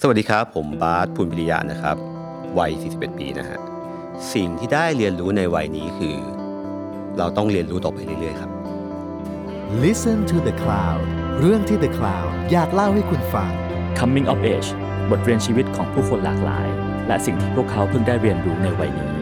สวัสดีครับ ผมบาสภูลพิริยะนะครับ วัย 41 ปีนะฮะ สิ่งที่ได้เรียนรู้ในวัยนี้คือ เราต้องเรียนรู้ต่อไปเรื่อยๆครับ Listen to the Cloud เรื่องที่ The Cloud อยากเล่าให้คุณฟัง Coming of Age บทเรียนชีวิตของผู้คนหลากหลาย และสิ่งที่พวกเขาเพิ่งได้เรียนรู้ในวัยนี้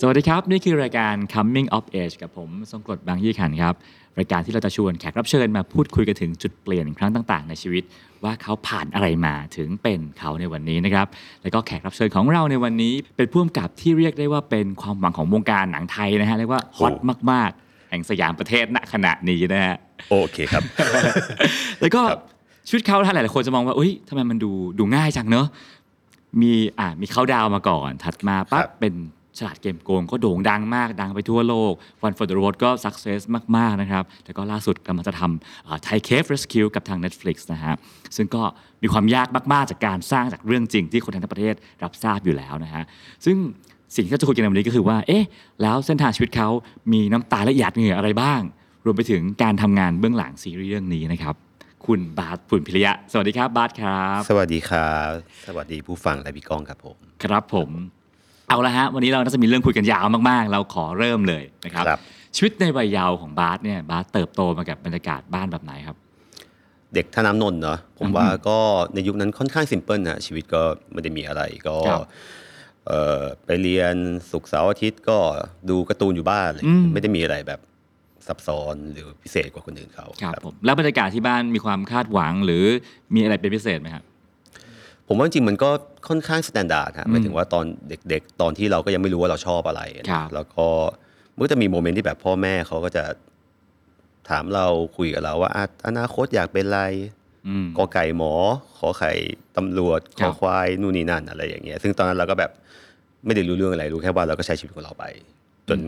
สวัสดีครับ นี่คือรายการ Coming of Age กับผมทรงกรดบางยี่ขันครับ รายการที่เราจะชวนแขกรับเชิญมาพูดคุยกันถึงจุดเปลี่ยนครั้งต่าง ๆ ในชีวิต ว่าเขาผ่านอะไรมาถึงเป็นเขาในวันนี้นะครับแล้วก็แขกรับเชิญของเราในวันนี้ เป็นผู้กำกับที่เรียกได้ว่าเป็นความหวังของวงการหนังไทยนะฮะเรียกว่าฮอตมาก ๆ แห่งสยามประเทศณขณะนี้นะฮะโอเคครับ แล้วก็ครับชีวิตเขาถ้าหลายๆคนจะมองว่าอุ้ยทำไมมันดูดูง่ายจังเนอะมีอ่ามีเขาดาวน์มาก่อน ถัดมาปั๊บเป็น ฉลาดเกมโกงก็โด่งดังมากดังไปทั่วโลก One for the Road ก็ success มาก ๆ นะครับ แล้วก็ล่าสุดกำลังจะทำ Thai Cave Rescue กับทาง Netflix นะฮะซึ่งก็มีความยากมาก ๆ จากการสร้างจากเรื่องจริงที่คนทั้งประเทศรับทราบอยู่แล้วนะฮะซึ่งสิ่งที่เราจะคุยกันในวันนี้ก็คือว่า เอ๊ะ แล้วเส้นทางชีวิตเขามีน้ำตาและหยาดเหงื่ออะไรบ้าง รวมไปถึงการทำงานเบื้องหลังซีรีส์เรื่องนี้นะครับ คุณบาสผุนพิริยะ สวัสดีครับ บาสครับ สวัสดีครับ สวัสดีผู้ฟังและพี่ก้องครับผม ครับผม เอาละฮะวันนี้เราน่าจะมีเรื่องคุยกันยาวมากๆ เราขอเริ่มเลยนะครับ ครับ ชีวิตในวัยเยาว์ของบาสเนี่ยบาสเติบโตมากับบรรยากาศบ้านแบบไหนครับ เด็กท่าน้ำนนท์เนาะผมว่าก็ในยุคนั้นค่อนข้าง simple นะชีวิตก็ไม่ได้มีอะไรก็ครับเอ่อไปเรียนศุกร์เสาร์อาทิตย์ก็ดูการ์ตูนอยู่บ้านอะไรอย่างเงี้ยอืมไม่ได้มีอะไรแบบซับซ้อนหรือพิเศษกว่าคนอื่นเขาครับครับผมแล้วบรรยากาศที่บ้านมีความคาดหวังหรือมีอะไรเป็นพิเศษไหมครับ ผมว่าจริงๆมันก็ค่อนข้าง standard ฮะหมายถึงว่าตอนเด็กๆ ตอนที่เราก็ยังไม่รู้ว่าเราชอบอะไรนะครับแล้วก็มันก็จะมี moment ที่แบบพ่อแม่เขาก็จะถามเราคุยกับเราว่าอะอนาคตอยากเป็นอะไรอืมกอไก่หมอ ขอไข่ตำรวจครับ ขอควายนู่นนี่นั่นอะไรอย่างเงี้ย ซึ่งตอนนั้นเราก็แบบไม่ได้รู้เรื่องอะไรรู้แค่ว่าเราก็ใช้ชีวิตของเราไป จน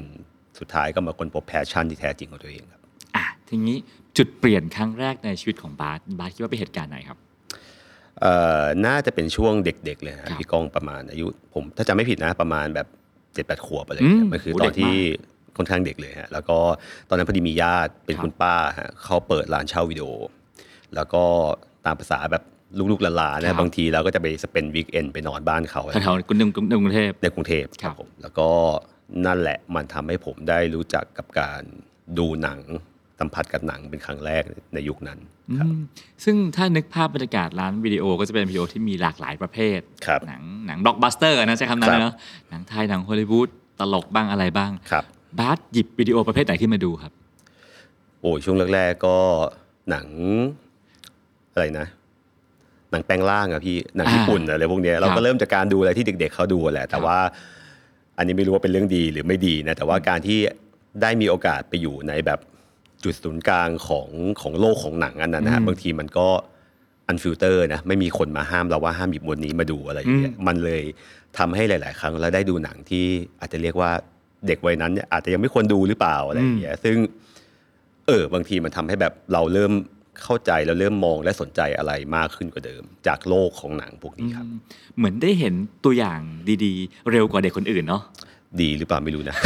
สุดท้ายก็มาค้นพบ passion ที่แท้จริงของตัวเองครับ อะทีนี้จุดเปลี่ยนครั้งแรกในชีวิตของบาสบาสคิดว่าเป็นเหตุการณ์ไหนครับเอ่อ น่าจะเป็นช่วงเด็กๆเลยครัฮะบพี่ก้องประมาณอายุ ผมถ้าจำไม่ผิดนะประมาณแบบเจ็ดแปดขวบอะไรอืเงี้มยมันคือโหตอนเด็กที่มค่อนข้างเด็กเลยฮะแล้วก็ตอนนั้นพอดีมีญาติเป็นครับคุณป้าฮะเขาเปิดร้านเช่าวิดีโอ แล้วก็ตามภาษาแบบลูกๆหลานๆครันะบบางทีเราก็จะไปสเปนวีคเอนไปนอนบ้านเขาอะไรแถวๆกรุงกรุงกรุงเทพในกรุงเทพครับผมแล้วก็นั่นแหละมันทำให้ผมได้รู้จักกับการดูหนัง สัมผัสกับหนังเป็นครั้งแรกในยุคนั้นครับอืมซึ่งถ้านึกภาพบรรยากาศร้านวิดีโอก็จะเป็นวิดีโอที่มีหลากหลายประเภทครับหนังหนังบล็อกบัสเตอร์นะใช้คำนั้นครับเนอะหนังไทยหนังฮอลลีวูดตลกบ้างอะไรบ้างครับบาสหยิบวิดีโอประเภทไหนขึ้นมาดูครับ โอ้ยช่วงแรกๆก็หนังอะไรนะหนังแปลงร่างอะพี่หนังอ่าญี่ปุ่นอะไรพวกเนี้ยเราก็ครับเริ่มจากการดูอะไรที่เด็ก ๆเขาดูแหละ แต่ครับว่า อันนี้ไม่รู้ว่าเป็นเรื่องดีหรือไม่ดีนะแต่ว่าการที่ได้มีโอกาสไปอยู่ในแบบ จุดศูนย์กลางของของโลกของหนังอันนั้นนะฮะอืมบางทีมันก็ unfilter นะไม่มีคนมาห้ามเราว่าห้ามหยิบม้วนนี้มาดูอะไรอย่างเงี้ยอืมมันเลยทำให้หลาย ๆ ครั้งเราได้ดูหนังที่อาจจะเรียกว่าเด็กวัยนั้นเนี่ยอาจจะยังไม่ควรดูหรือเปล่าอะไรอย่างเงี้ยซึ่ง เออบางทีมันทำให้แบบเราเริ่มเข้าใจแล้วเริ่มมองและสนใจอะไรมากขึ้นกว่าเดิม จากโลกของหนังพวกนี้ครับอืมเหมือนได้เห็นตัวอย่างดีๆ เร็วกว่าเด็กคนอื่นเนาะ ดีหรือเปล่าไม่รู้นะ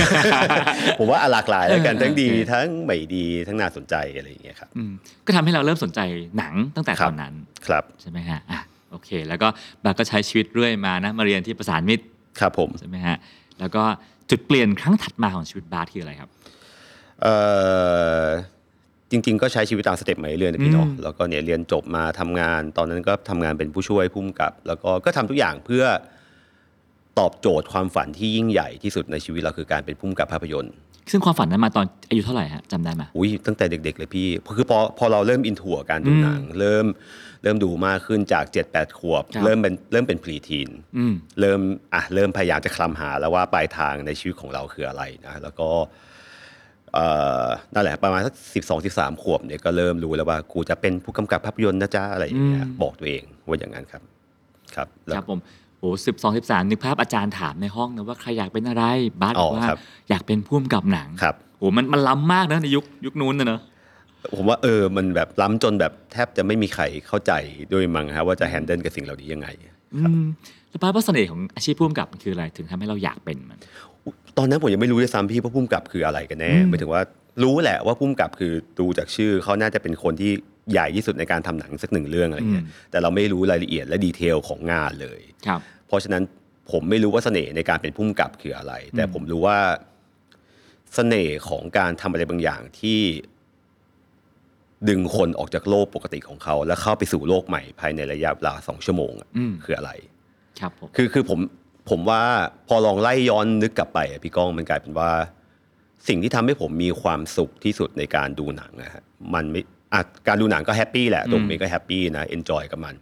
ผมว่าหลากหลายแล้วกันเออทั้งดีโอเคทั้งไม่ดีทั้งน่าสนใจอะไรอย่างเงี้ยครับอืมก็ทำให้เราเริ่มสนใจหนังตั้งแต่ครัตบอนนั้นครับใช่ไหมฮะอะโอเค แล้วก็บาสก็ใช้ชีวิตเรื่อยมานะมาเรียนที่ประสานมิตรครับผมใช่ไหมฮะแล้วก็จุดเปลี่ยนครั้งถัดมาของชีวิตบาสคืออะไรครับเอ่อจริง ๆ ก็ใช้ชีวิตตามสเต็ปมาเรื่อยๆนะพี่เนาะอืมแล้วก็เนี่ยเรียนจบมาทำงาน ตอนนั้นก็ทำงานเป็นผู้ช่วยผู้กำกับ แล้วก็ก็ทำทุกอย่างเพื่อ ตอบโจทย์ความฝันที่ยิ่งใหญ่ที่สุดในชีวิตเราคือการเป็นผู้กำกับภาพยนตร์ ซึ่งความฝันนั้นมาตอนอายุเท่าไหร่ฮะจำได้ไหมอุ้ยตั้งแต่เด็กๆเลยพี่คือพอพอเราเริ่มอินทัวการดูหนัง เริ่มเริ่มดูมากขึ้นจาก 7 8 ขวบครับเริ่มเป็นเริ่มเป็นพรีทีนอืมเริ่มอะเริ่มพยายามจะคลำหาแล้วว่าปลายทางในชีวิตของเราคืออะไรนะแล้วก็เอ่อนั่นแหละประมาณสักสิบสองสิบสามขวบเนี่ยก็เริ่มรู้แล้วว่ากูจะเป็นผู้กำกับภาพยนตร์นะจ๊ะอะไรอย่างเงี้ยอืมบอกตัวเองว่าอย่างนั้นครับ ครับแล้วครับผมโอ้ สิบสองสิบสามนึกภาพอาจารย์ถามในห้องนะว่าใครอยากเป็นอะไรบาสอ๋บออกว่าครับอยากเป็นผู้กำกับหนังครับโอ้มันมันล้ำมากนะในยุคยุคนู้นนะเนอะผมว่าเออมันแบบล้ำจนแบบแทบจะไม่มีใครเข้าใจด้วยมั้งครับว่าจะแฮนเดิลกับสิ่งเหล่านี้ยังไงอืมแล้วบาสว่าเสน่ห์ของอาชีพผู้กำกับมันคืออะไรถึงทำให้เราอยากเป็นมัน ตอนนั้นผมยังไม่รู้ด้วยซ้ำพี่ว่าพุ่มกับคืออะไรกันแน่อืมหมายถึงว่ารู้แหละว่าพุ่มกับคือดูจากชื่อเขาน่าจะเป็นคนที่ใหญ่ที่สุดในการทำหนังสักหนึ่งเรื่องอะไรเงี้ยอืมแต่เราไม่รู้รายละเอียดและดีเทลของงานเลยครับ เพราะฉะนั้นผมไม่รู้ว่าเสน่ห์ในการเป็นพุ่มกับคืออะไร แต่ผมรู้ว่าเสน่ห์ของการทำอะไรบางอย่างที่ดึงคนออกจากโลกปกติของเขา แล้วเข้าไปสู่โลกใหม่ภายในระยะเวลาสองชั่วโมงอะอืม คืออะไร ครับผม คือคือผมผมว่าพอลองไล่ย้อนนึกกลับไปอะพี่ก้องมันกลายเป็นว่า สิ่งที่ทำให้ผมมีความสุขที่สุดในการดูหนังนะฮะมันไม่อะการดูหนังก็ happy แหละตัวผมเองก็ happy นะ enjoy กับมัน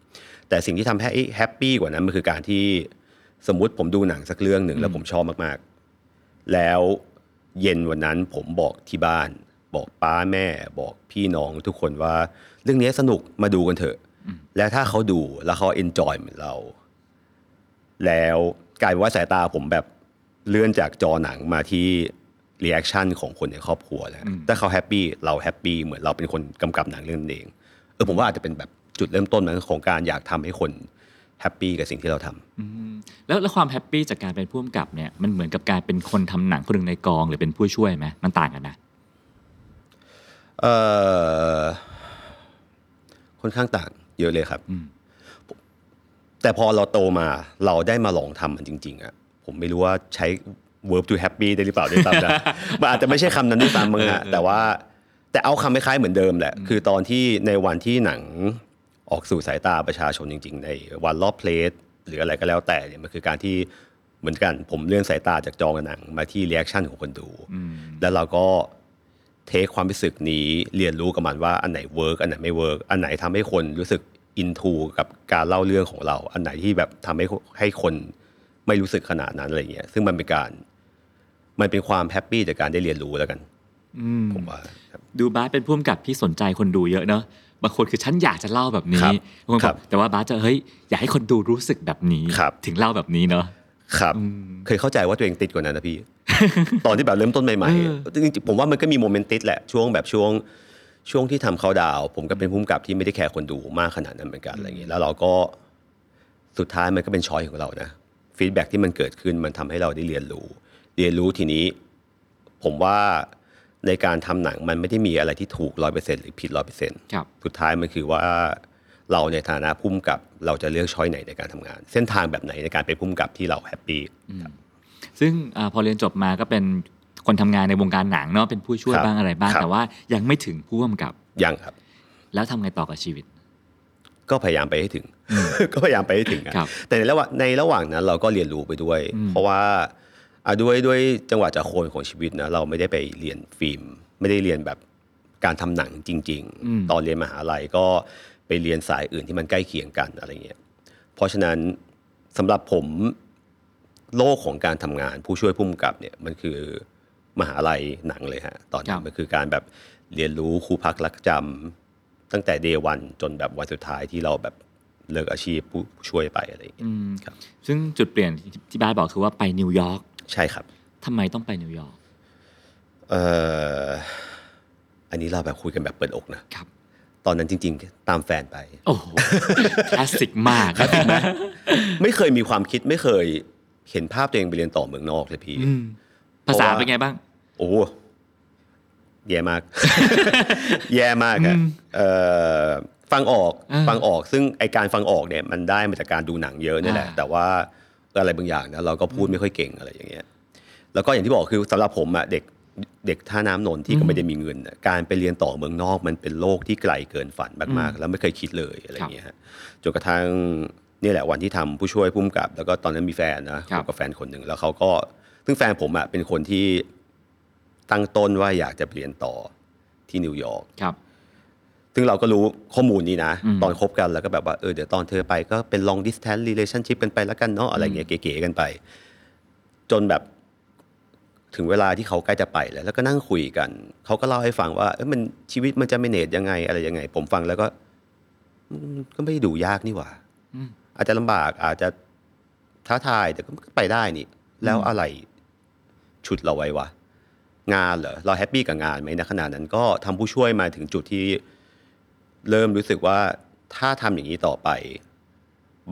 แต่สิ่งที่ทำให้ happy กว่านั้นมันคือการที่สมมุติผมดูหนังสักเรื่องหนึ่งแล้วผมชอบมากๆ แล้วเย็นวันนั้นผมบอกที่บ้าน บอกป๊าแม่ บอกพี่น้องทุกคนว่า เรื่องนี้สนุกมาดูกันเถอะ แล้วถ้าเขาดูแล้วเขา enjoy เหมือนเรา แล้วกลายเป็นว่าสายตาผมแบบเลื่อนจากจอหนังมาที่ reaction ของคนในครอบครัวแล้วถ้าเขา happy เรา happy เหมือนเราเป็นคนกำกับหนังเรื่องนั้นเอง เออผมว่าอาจจะเป็นแบบ จุดเริ่มต้นนั้นของการอยากทำให้คน happy กับสิ่งที่เราทำอืมแล้วแล้วความ happy จากการเป็นผู้กำกับเนี่ยมันเหมือนกับการเป็นคนทำหนังคนหนึ่งในกองหรือเป็นผู้ช่วยไหมมันต่างกันนะเออค่อนข้างต่างเยอะเลยครับอืมแต่พอเราโตมาเราได้มาลองทำมันจริง ๆอะผมไม่รู้ว่าใช้ verb to happy ได้หรือเปล่าด้วยซ้ำนะมันอาจจะไม่ใช่คำนั้นด้วยซ้ำมั้งฮะแต่ว่าแต่เอาคำคล้ายๆเหมือนเดิมแหละ คือตอนที่ในวันที่หนัง ออกสู่สายตาประชาชนจริง ๆ ในวันรอบ press หรืออะไรก็แล้วแต่เนี่ยมันคือการที่เหมือนกัน ผมเลื่อนสายตาจากจอหนังมาที่ reaction ของคนดู แล้วเราก็take ความรู้สึกนี้เรียนรู้กับมันว่าอันไหน work อันไหนไม่ work อันไหนทำให้คนรู้สึก into กับการเล่าเรื่องของเรา อันไหนที่แบบทำให้ให้คนไม่รู้สึกขนาดนั้นอะไรเงี้ยซึ่งมันเป็นการ มันเป็นความ happy จากการได้เรียนรู้แล้วกันอืมผมว่าครับดูบาสเป็นผู้กำกับที่สนใจคนดูเยอะเนอะ บางคนคือฉันอยากจะเล่าแบบนี้ครับบางคนครับแต่ว่าบาสจะเฮ้ยอยากให้คนดูรู้สึกแบบนี้ครับถึงเล่าแบบนี้เนอะครับเคยเข้าใจว่าตัวเองติสต์กว่านั้นนะพี่ ตอนที่แบบเริ่มต้นใหม่เออๆจริงๆผมว่ามันก็มี moment ติสต์แหละช่วงแบบช่วงช่วงที่ทำเขาดาวน์ผมก็เป็นผู้กำกับที่ไม่ได้แคร์คนดูมากขนาดนั้นเหมือนกันอะไรอย่างเงี้ยแล้วเราก็สุดท้ายมันก็เป็น choice ของเรานะ feedback ที่มันเกิดขึ้นมันทำให้เราได้เรียนรู้ เรียนรู้ทีนี้ ผมว่า ในการทำหนังมันไม่ได้มีอะไรที่ถูกร้อยเปอร์เซ็นหรือผิดร้อยเปอร์เซ็นครับสุดท้ายมันคือว่าเราในฐานะผู้กำกับเราจะเลือกช้อยไหนในการทำงาน เส้นทางแบบไหนในการเป็นพุ่มกับที่เราแฮปปี้ซึ่งอาพอเรียนจบมาก็เป็นคนทำงานในวงการหนังเนาะเป็นผู้ช่วยครับบ้างอะไรบ้างครับแต่ว่ายังไม่ถึงผู้กำกับยังครับ แล้วทำไงต่อกับชีวิต ก็พยายามไปให้ถึง ก็พยายามไปให้ถึงอะครับแต่ในระหว่างในระหว่างนั้นเราก็เรียนรู้ไปด้วย เพราะว่า อะด้วยด้วยจังหวะจากโคนของชีวิตนะเราไม่ได้ไปเรียนฟิล์ม ไม่ได้เรียนแบบการทำหนังจริงอืมๆตอนเรียนมหาลัยก็ไปเรียนสายอื่นที่มันใกล้เคียงกันอะไรเงี้ยเพราะฉะนั้นสำหรับผมโลกของการทำงานผู้ช่วยผู้กำกับเนี่ยมันคือมหาลัยหนังเลยฮะตอนนี้ครับมันคือการแบบเรียนรู้ครูพักลักจำตั้งแต่ day one จนแบบวันสุดท้ายที่เราแบบเลิกอาชีพผู้ช่วยไปอะไรอย่างเงี้ยอืมครับซึ่งจุดเปลี่ยนที่บาสบอกคือว่าไปนิวยอร์ก ใช่ครับทำไมต้องไปนิวยอร์กเอ่ออันนี้เราแบบคุยกันแบบเปิดอกนะครับ ตอนนั้นจริง ๆ ตามแฟนไป โอ้โหคลาสสิกมากไม่เคยมีความคิดไม่เคยเห็นภาพตัวเองไปเรียนต่อเมืองนอกเลยพี่ อืมภาษาเพราะว่าเป็นไงบ้าง โอ้โหแย่มาก แย่มากอะเอ่อฟังออก อ่าฟังออก ซึ่งไอการฟังออกเนี่ยมันได้มาจากการดูหนังเยอะนี่แหละ อ่า แต่ว่า อะไรบางอย่างนะเราก็พูดไม่ค่อยเก่งอะไรอย่างเงี้ยแล้วก็อย่างที่บอกคือสำหรับผมอะเด็กเด็กท่าน้ำนนท์ที่ก็ไม่ได้มีเงินอะการไปเรียนต่อเมืองนอกมันเป็นโลกที่ไกลเกินฝันมากๆ แล้วไม่เคยคิดเลยอะไรอย่างเงี้ยฮะจนกระทั่งนี่แหละวันที่ทำผู้ช่วยผู้กำกับ แล้วก็ตอนนั้นมีแฟนนะครับผมกับแฟนคนหนึ่งแล้วเขาก็ซึ่งแฟนผมอะเป็นคนที่ตั้งต้นว่าอยากจะไปเรียนต่อที่นิวยอร์กครับ ซึ่งเราก็รู้ข้อมูลนี้นะอืมตอนคบกันแล้วก็แบบว่าเออเดี๋ยวตอนเธอไปก็เป็น long distance relationship กันไปแล้วกันเนาะอะไรเงี้ยเก๋ๆกันไป จนแบบถึงเวลาที่เขาใกล้จะไปแล้ว แล้วก็นั่งคุยกัน เขาก็เล่าให้ฟังว่าเออมันชีวิตมันจะไม่เนตยังไงอะไรยังไง ผมฟังแล้วก็อืมก็ไม่ได้ดูยากนี่หว่าอืมอาจจะลำบากอาจจะท้าทายแต่ก็ไปได้นี่ แล้วอะไรฉุดเราไว้วะงานเหรอเราแฮปปี้กับงานไหมนะขนาดนั้นก็ทำผู้ช่วยมาถึงจุดที่ เริ่มรู้สึกว่าถ้าทำอย่างนี้ต่อไป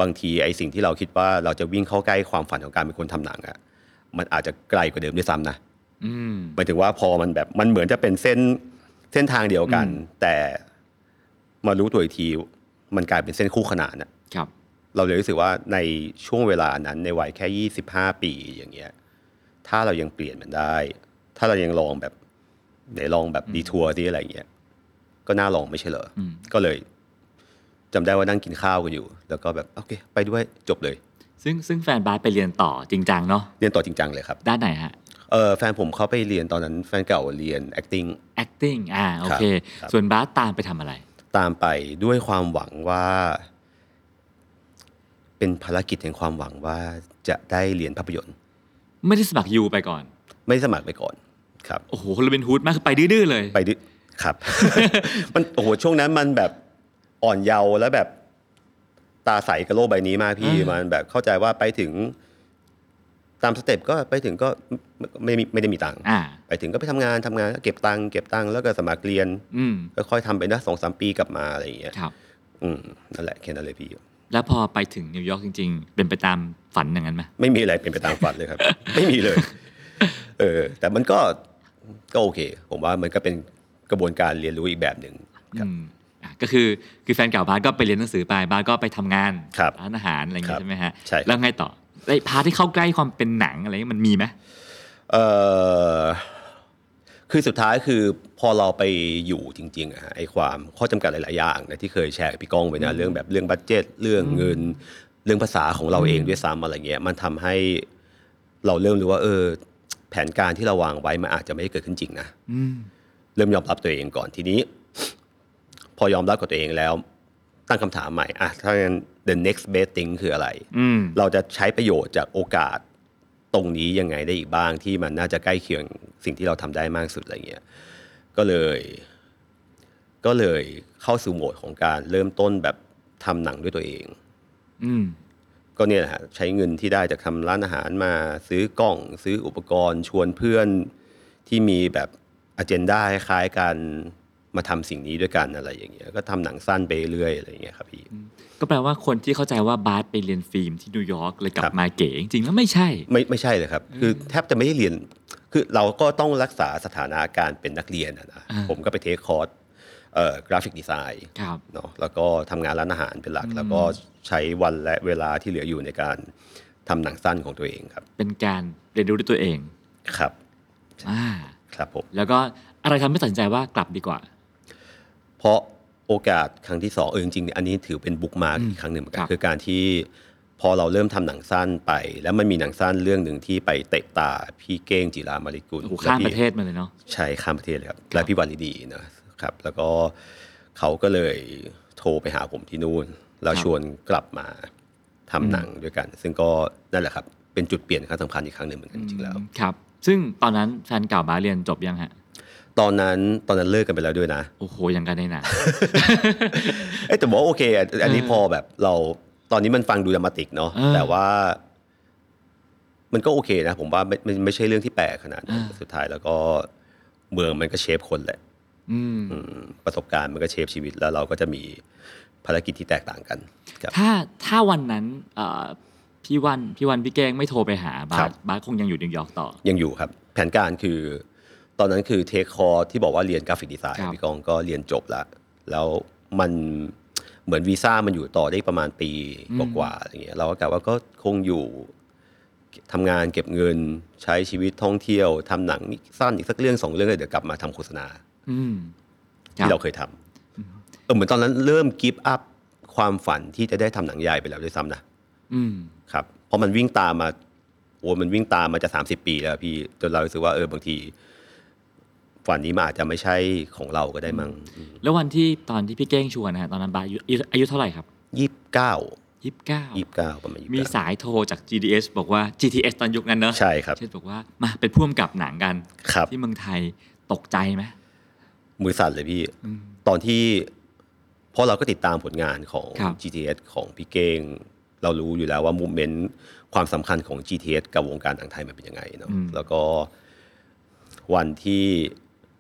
บางทีไอ้สิ่งที่เราคิดว่าเราจะวิ่งเข้าใกล้ความฝันของการเป็นคนทำหนังอะมันอาจจะไกลกว่าเดิมด้วยซ้ำนะอืมหมายถึงว่าพอมันแบบมันเหมือนจะเป็นเส้นเส้นทางเดียวกันอืมแต่มารู้ตัวอีกทีมันกลายเป็นเส้นคู่ขนานอะครับ เราเลยรู้สึกว่าในช่วงเวลานั้นในวัยแค่ยี่สิบห้าปีอย่างเงี้ย ถ้าเรายังเปลี่ยนมันได้ ถ้าเรายังลองแบบไหนลองแบบดีทัวร์ที่อะไรเงี้ย ก็น่าลองไม่ใช่เหรออมก็เลยจำได้ว่านั่งกินข้าวกันอยู่ แล้วก็แบบโอเค ไปด้วยจบเลย ซึ่งซึ่งแฟนบาสไปเรียนต่อจริงจังเนาะเรียนต่อจริงจังเลยครับ ด้านไหนฮะเออแฟนผมเขาไปเรียนตอนนั้นแฟนเก่าเรียน acting acting อ่าโอเคครับส่วนบาสตามไปทำอะไร ตามไปด้วยความหวังว่า เป็นภารกิจแห่งความหวังว่าจะได้เรียนภาพยนตร์ ไม่ได้สมัครยูไปก่อน ไม่สมัครไปก่อน ครับโอ้โหโรบินฮูดมากคือไปดื้อๆเลยไปดิ ครับ มันโอ้โหช่วงนั้นมันแบบอ่อนเยาว์แล้วแบบตาใสกับโลกใบนี้มากพี่อ่ามัมันแบบเข้าใจว่าไปถึง ตามสเต็ปก็ไปถึงก็ไม่ไม่ไม่ได้มีตังค์อ่าไปถึงก็ไปทำงานทำงานก็เก็บตังค์เก็บตังค์แล้วก็สมัครเรียนอืมก็ค่อยทำไปนะสองสามปีกลับมาอะไรอย่างเงี้ยครับอืมนั่นแหละแค่นั้นเลยพี่แล้วพอไปถึงนิวยอร์กจริง ๆ เป็นไปตามฝันอย่างนั้นไหมไม่มีอะไรเป็นไปตามฝันเลยครับ ไม่มีเลย เออ แต่มันก็ก็โอเค ผมว่ามันก็เป็น กระบวนการเรียนรู้อีกแบบหนึ่งครับอืมอะก็คือคือแฟนเก่าบาสก็ไปเรียนหนังสือไปบาสก็ไปทำงานครับร้านอาหารอะไรอย่างครัเงี้ยบใช่ไหมฮะใช่ครับแล้วไงต่อไอ้ part ที่เข้าใกล้ความเป็นหนังอะไรเงี้ยมันมีไหมเออคือสุดท้ายคือพอเราไปอยู่จริงๆอะฮะไอความข้อจำกัดหลายๆอย่างนะที่เคยแชร์กับพี่ก้องไปนะเรื่องแบบเรื่อง budget เรื่องเงิน เรื่องภาษาของเราเองด้วยซ้ำอะไรเงี้ยมันทำให้เราเริ่มรู้ว่า เออ แผนการที่เราวางไว้มันอาจจะไม่ได้เกิดขึ้นจริงนะอืม เริ่มยอมรับตัวเองก่อนทีนี้ พอยอมรับกับตัวเองแล้ว ตั้งคำถามใหม่อะถ้างั้น the next best thing คืออะไร อืม เราจะใช้ประโยชน์จากโอกาสตรงนี้ยังไงได้อีกบ้างที่มันน่าจะใกล้เคียงสิ่งที่เราทำได้มากสุดอะไรเงี้ยก็เลย ก็เลยเข้าสู่โหมดของการเริ่มต้นแบบทำหนังด้วยตัวเอง อืม ก็เนี่ยแหละฮะใช้เงินที่ได้จากทำร้านอาหารมาซื้อกล้อง ซื้ออุปกรณ์ ชวนเพื่อนที่มีแบบ agenda คล้ายๆกันมาทำสิ่งนี้ด้วยกันอะไรอย่างเงี้ย ก็ทำหนังสั้นไปเรื่อยอะไรอย่างเงี้ยครับพี่ ก็แปลว่าคนที่เข้าใจว่าบาสไปเรียนฟิล์มที่นิวยอร์กเลยกลับครับมาเก๋จริงๆแล้วไม่ใช่ ไม่ไม่ใช่เลยครับ คือแทบจะไม่ได้เรียน คือเราก็ต้องรักษาสถานะการเป็นนักเรียนอะนะอ่าผมก็ไป take course เอ่อ graphic design ครับเนาะ แล้วก็ทำงานร้านอาหารเป็นหลัก แล้วก็ใช้วันและเวลาที่เหลืออยู่ในการทำหนังสั้นของตัวเองครับ เป็นการเรียนรู้ด้วยตัวเอง ครับ อ่า ครับผมแล้วก็อะไรทำให้ตัดสินใจว่ากลับดีกว่า เพราะโอกาสครั้งที่สองเออจริงๆอันนี้ถือเป็น bookmark อืมอีกครั้งหนึ่งเหมือนกัครับคือการที่พอเราเริ่มทำหนังสั้นไป แล้วมันมีหนังสั้นเรื่องหนึ่งที่ไปเตะตาพี่เก้งจิรามาริกุลโอ้โหและข้ามพี่ประเทศมาเลยเนาะใช่ข้ามประเทศเลยครับและพี่วาลิดีนะครับ แล้วก็เขาก็เลยโทรไปหาผมที่นู่นแล้วครับชวนกลับมาทำหนังด้วยกัน ซึ่งก็นั่นแหละครับเป็นจุดเปลี่ยนครั้งสำคัญอีกครั้งหนึ่งเหมือนกันจริงๆแล้วครับ ซึ่งตอนนั้นแฟนเก่าบาสเรียนจบยังฮะ ตอนนั้นตอนนั้นเลิกกันไปแล้วด้วยนะ โอ้โหยังกันในหนังเอ้ยแต่บอกว่าโอเคอะอันนี้เออพอแบบเราตอนนี้มันฟังดู dramatic เนาะเออแต่ว่า มันก็โอเคนะ ผมว่าไม่ไม่ไม่ใช่เรื่องที่แปลกขนาดนั้นอ่าสุดท้ายแล้วก็เมืองมันก็ shape คนแหละอืมอืมประสบการณ์มันก็ shape ชีวิตแล้วเราก็จะมีภารกิจที่แตกต่างกันครับถ้าถ้าวันนั้นเอ่อ พี่วันพี่วันพี่เก้งไม่โทรไปหาบาสครับบาสคงยังอยู่นิวยอร์กต่อ ยังอยู่ครับ แผนการคือ ตอนนั้นคือ take course ที่บอกว่าเรียน graphic design ครับพี่ก้องก็เรียนจบแล้ว แล้วมันเหมือนวีซ่ามันอยู่ต่อได้ประมาณปีกว่าๆอะไรเงี้ยเราก็กะว่าก็คงอยู่ทำงานเก็บเงินใช้ชีวิตท่องเที่ยวทำหนังสั้นอีกสักเรื่องสองเรื่องเลยเดี๋ยวกลับมาทำโฆษณาอืมคบที่เราเคยทำเออเหมือนตอนนั้นเริ่มกิฟต์อัพความฝันที่จะได้ทำหนังใหญ่ไปแล้วด้วยซ้ำนะ อืมครับเพราะมันวิ่งตามมาโอ้มันวิ่งตามมาจะสามสิบปีแล้วพี่จนเรารู้สึกว่าเออบางทีฝันนี้มันอาจจะไม่ใช่ของเราก็ได้มั้งแล้ววันที่ตอนที่พี่เก้งชวนนะฮะตอนนั้นบาสอายุอายุอายุเท่าไหร่ครับยี่สิบเก้ายี่สิบเก้ายี่สิบเก้าประมาณยี่สิบมีเก้าสายโทรจาก GDS บอกว่า GTS ตอนยุคนั้นเนอะใช่ครับเช่นบอกว่ามาเป็นพ่วงกับหนังกันครับที่เมืองไทยตกใจไหมมือสั่นเลยพี่อืมตอนที่เพราะเราก็ติดตามผลงานของครับ GTS ของพี่เก้ง เรารู้อยู่แล้วว่ามูเมนต์ความสำคัญของ GTS กับวงการหนังไทยมันเป็นยังไงเนาะอืมแล้วก็วันที่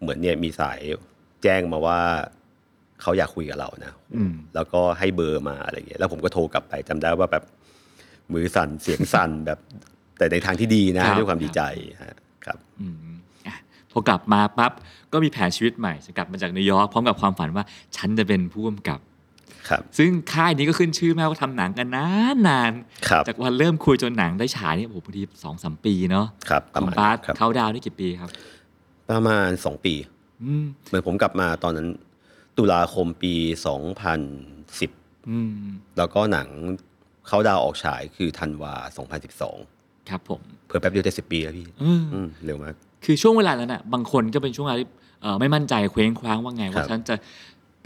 เหมือนเนี่ยมีสายแจ้งมาว่าเขาอยากคุยกับเรานะอืมแล้วก็ให้เบอร์มาอะไรเงี้ยแล้วผมก็โทรกลับไปจำได้ว่าแบบมือสั่นเสียงสั่นแบบแต่ในทางที่ดีนะครับด้วยความดีใจฮะครับอืมพอกลับมาปั๊บก็มีแผนชีวิตใหม่จะกลับมาจากนิวยอร์กพร้อมกับความฝันว่าฉันจะเป็นผู้กำกับครับ ซึ่งค่ายนี้ก็ขึ้นชื่อมากว่าทำหนังกันนานนานๆครับจากวันเริ่มคุยจนหนังได้ฉายนี่โอ้โหพอดีสองสามปีเนาะครับปขระองมาณบาสครับเขาดาวน์นี่กี่ปีครับ ประมาณสองปีอืมเหมือนผมกลับมาตอนนั้น ตุลาคมปีสองพันสิบอืมแล้วก็หนังเขาดาวน์ออกฉายคือธันวาสองพันสิบสองครับผมเพื่อแป๊บเดียวจะสิบปีแล้วพี่เอออืมเร็วมาก คือช่วงเวลานั้นอะบางคนก็เป็นช่วงเวลาที่เอ่อไม่มั่นใจเคว้งคว้างว่าไงครัว่าบฉันจะ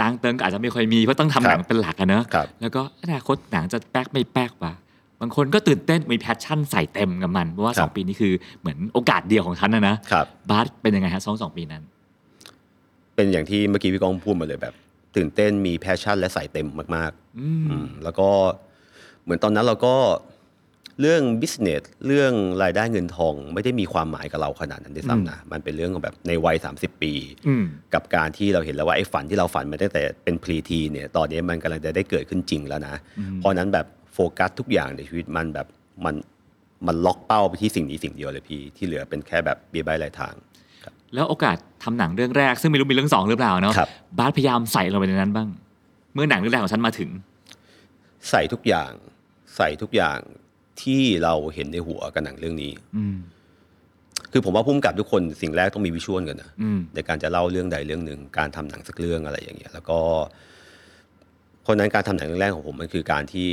ตังเติงก็อาจจะไม่ค่อยมีเพราะต้องทำครับหนังเป็นหลักอะเนอะครับแล้วก็อนาคตหนังจะแป๊กไม่แป๊กวะบางคนก็ตื่นเต้นมี passion ใส่เต็มกับมันเพราะว่าครับสองปีนี้คือเหมือนโอกาสเดียวของฉันนะนะครับบาสเป็นยังไงฮะสองสองปีนั้น เป็นอย่างที่เมื่อกี้พี่ก้องพูดมาเลยแบบ ตื่นเต้นมี passion และใส่เต็มมากอืมๆอืมแล้วก็เหมือนตอนนั้นเราก็ เรื่อง business เรื่องรายได้เงินทอง ไม่ได้มีความหมายกับเราขนาดนั้นด้วยซ้ำนะมันเป็นเรื่องของแบบในวัย 30 ปีอืมกับการที่เราเห็นแล้วว่าไอ้ฝันที่เราฝันมาตั้งแต่เป็น preteen เนี่ยตอนนี้มันกำลังจะได้เกิดขึ้นจริงแล้วนะ เพราะฉะนั้นแบบโฟกัสทุกอย่างในชีวิตมันแบบมันมันล็อกเป้าไปที่สิ่งนี้สิ่งเดียวเลยพี่ ที่เหลือเป็นแค่แบบเบียบายรายทางแล้วโอกาสทำหนังเรื่องแรก ซึ่งไม่รู้มีเรื่องสองหรือเปล่าเนาะครับบาสพยายามใส่ลงไปในนั้นบ้าง เมื่อหนังเรื่องแรกของฉันมาถึง ใส่ทุกอย่าง ใส่ทุกอย่าง ที่เราเห็นในหัวกับหนังเรื่องนี้ อืม คือผมว่าพุ่มกับทุกคนสิ่งแรกต้องมีวิชวลกันนะอืม ในการจะเล่าเรื่องใดเรื่องหนึ่งการทำหนังสักเรื่องอะไรอย่างเงี้ย แล้วก็เพราะฉะนั้นการทำหนังเรื่องแรกของผมมันคือการที่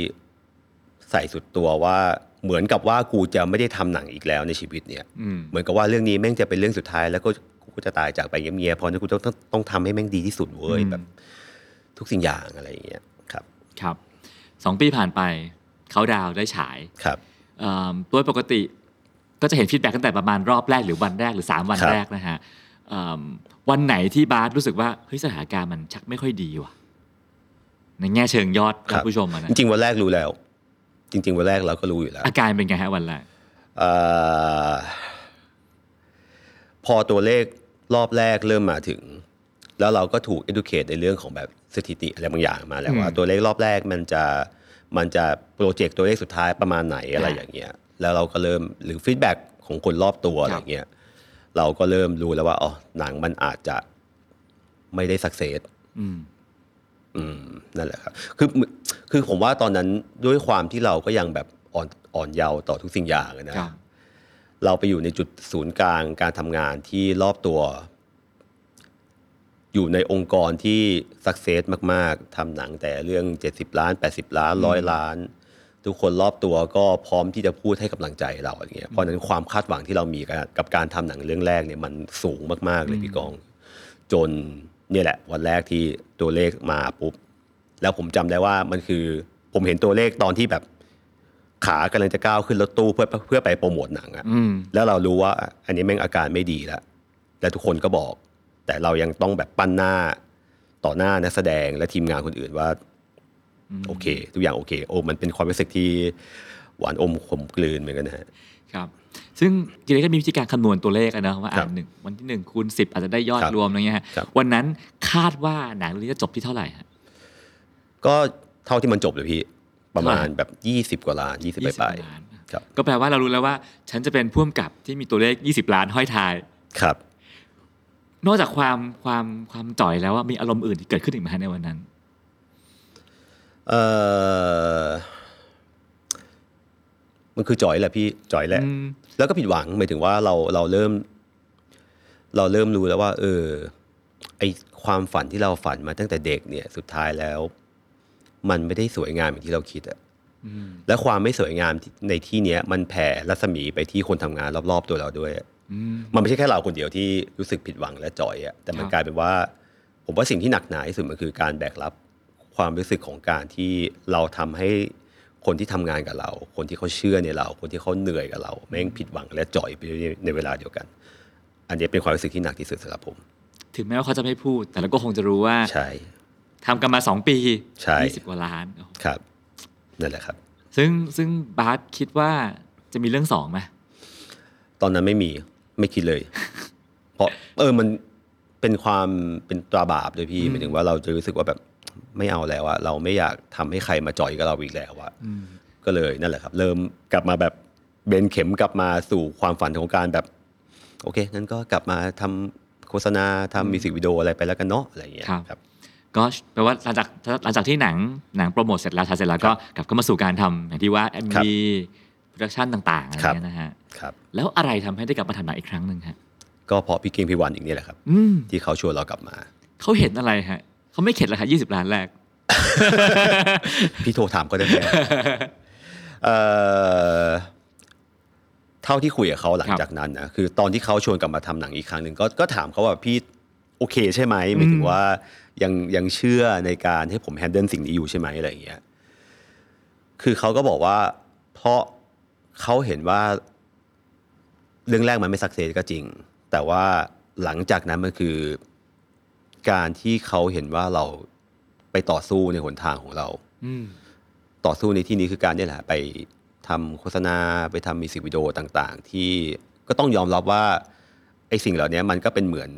ใส่สุดตัวว่าเหมือนกับว่ากูจะไม่ได้ทำหนังอีกแล้วในชีวิตเนี่ย อืม เหมือนกับว่าเรื่องนี้แม่งจะเป็นเรื่องสุดท้ายแล้วก็กูก็จะตายจากไปเงียบๆเพราะฉะนั้นกูต้องต้องต้องทำให้แม่งดีที่สุดเว้ยอืม แบบ ทุกสิ่งอย่างอะไรอย่างเงี้ยครับ ครับสองปีผ่านไป เขาดาวน์ได้ฉายครับเอ่อโดยปกติก็จะเห็นฟีดแบ็กตั้งแต่ประมาณรอบแรกหรือวันแรกหรือ 3 วันครับแรกนะฮะเอิ่มวันไหนที่บาสรู้สึกว่าเฮ้ยสถานการณ์มันชักไม่ค่อยดีว่ะ ในแง่เชิงยอดท่านครับผู้ชมอะนะจริงๆวันแรกรู้แล้ว จริง ๆ วันแรกเราก็รู้อยู่แล้ว อาการเป็นไงฮะวันแรกเอ่อพอตัวเลขรอบแรกเริ่มมาถึง แล้วเราก็ถูก educate ในเรื่องของแบบสถิติอะไรบางอย่างมาแล้วว่าอืมตัวเลขรอบแรกมันจะ มันจะ project ตัวเลขสุดท้ายประมาณไหนอะไรอ่าอย่างเงี้ยแล้วเราก็เริ่มหรือ feedbackของคนรอบตัวครับอะไรเงี้ยเราก็เริ่มรู้แล้วว่าอ๋อหนังมันอาจจะไม่ได้สักเซสอืมอืมนั่นแหละครับคือคือผมว่าตอนนั้นด้วยความที่เราก็ยังแบบอ่อนอ่อนเยาว์ต่อทุกสิ่งอย่างอะนะครับเราไปอยู่ในจุดศูนย์กลางการทำงานที่รอบตัว อยู่ในองค์กรที่สักเซสมาก ๆทำหนังแต่เรื่อง 70 ล้าน 80 ล้านร้อยล้าน ทุกคนรอบตัวก็พร้อมที่จะพูดให้กำลังใจเราอย่างเงี้ยเพราะฉะนั้นความคาดหวังที่เรามีกับกับการทำหนังเรื่องแรกเนี่ยมันสูงมาก ๆ เลยพี่กอง จนเนี่ยแหละวันแรกที่ตัวเลขมาปุ๊บ แล้วผมจำได้ว่ามันคือผมเห็นตัวเลขตอนที่แบบขากำลังจะก้าวขึ้นรถตู้เพื่อเพื่อไปโปรโมทหนังอะอืมแล้วเรารู้ว่า อันนี้แม่งอาการไม่ดีแล้ว และทุกคนก็บอก แต่เรายังต้องแบบปั้นหน้าต่อหน้านักแสดงและทีมงานคนอื่นว่า โอเค ทุกอย่างโอเค โอ้มันเป็นความรู้สึกที่หวานอมขมกลืนเหมือนกันนะฮะครับ ซึ่งจริงๆก็มีวิธีการคำนวณตัวเลขอะนะว่าครัอ่าบหนึ่งวันที่หนึ่งคูณสิบอาจจะได้ยอดครับรวมอะไรเงี้ยฮะครับวันนั้นคาดว่าหนังเรื่องนี้จะจบที่เท่าไหร่ฮะก็เท่าที่มันจบเลยพี่ประมาณเท่าไหร่แบบยี่สิบกว่าล้านยี่สิบไป20ไปล้านครับก็แปลว่าเรารู้แล้วว่า ฉันจะเป็นผู้กำกับที่มีตัวเลข 20 ล้านห้อยท้ายครับ นอกจากความความความจ่อยแล้วว่ามีอารมณ์อื่นที่เกิดขึ้นอีกไหมฮะในวันนั้น เออมันคือจอยแหละพี่จอยแหละอืมแล้วก็ผิดหวังหมายถึงว่าเราเราเริ่ม เราเริ่มรู้แล้วว่า เออ ไอความฝันที่เราฝันมาตั้งแต่เด็กเนี่ย สุดท้ายแล้ว มันไม่ได้สวยงามอย่างที่เราคิดอะและความไม่สวยงามในที่เนี้ย มันแผ่รัศมีไปที่คนทำงานรอบๆตัวเราด้วยอะอื มมันไม่ใช่แค่เราคนเดียวที่รู้สึกผิดหวังและจอยอะแต่มันครับกลายเป็นว่า ผมว่าสิ่งที่หนักหนาที่สุดมันคือการแบกรับความรู้สึกของการที่เราทำให้คนที่ทำงานกับเรา คนที่เขาเชื่อในเรา คนที่เขาเหนื่อยกับเรา แม่งผิดหวังและจ่อยไปในเวลาเดียวกัน อันนี้เป็นความรู้สึกที่หนักที่สุดสำหรับผม ถึงแม้ว่าเขาจะไม่พูด แต่เราก็คงจะรู้ว่าใช่ทำกันมาสองปีใช่ยี่สิบกว่าล้านโอ้โหครับนั่นแหละครับ ซึ่งซึ่งบาสคิดว่าจะมีเรื่องสองไหมตอนนั้นไม่มี ไม่คิดเลย เพราะเออมันเป็นความเป็นตราบาปเลยพี่หมายถึงว่าเราจะรู้สึกว่าแบบไม่เอาแล้วอะเราไม่อยากทำให้ใครมาจ่อยกับเราอีกแล้วอะก็เลยนั่นแหละครับ เริ่มกลับมาแบบเบนเข็มกลับมาสู่ความฝันของการแบบ โอเคงั้นก็กลับมาทำโฆษณาทำมิวสิกวิดีโออะไรไปแล้วกันเนาะอะไรอย่างเงี้ยครับครับก็แปลว่าหลังจากหลังจากที่หนังหนังโปรโมทเสร็จแล้วถ่ายเสร็จแล้วก็กลับเข้ามาสู่การทำอย่างที่ว่า MV ครับ โปรดักชันต่างๆอะไรครับเงี้ยนะฮะครับแล้วอะไรทำให้ได้กลับมาทำหนังอีกครั้งหนึ่งฮะก็เพราะพี่เก่งพี่วันอย่างนี้แหละครับอืมที่เขาชวนเรากลับมา เขาเห็นอะไรฮะเขาไม่เข็ดเลยค่ะยี่สิบล้านแรก พี่โทรถามก็ได้ไหมเอ่อเท่าที่คุยกับเขาหลังครับจากนั้นนะคือตอนที่เขาชวนกลับมาทำหนังอีกครั้งหนึ่งก็ก็ถามเขาว่าพี่โอเคใช่ไหมหมายถึงว่ายังยังเชื่อในการให้ผมแฮนเดิลสิ่งนี้อยู่ใช่ไหมอะไรอย่างเงี้ยคือเขาก็บอกว่าเพราะ เขาเห็นว่า เรื่องแรกมันไม่สักเซสก็จริง แต่ว่าหลังจากนั้นมันคือ การที่เขาเห็นว่าเราไปต่อสู้ในหนทางของเราอืมต่อสู้ในที่นี้คือการเนี่ยแหละ ไปทำโฆษณาไปทำมิวสิกวิดีโอต่าง ๆ ที่ก็ต้องยอมรับว่าไอ้สิ่งเหล่านี้มันก็เป็นเหมือน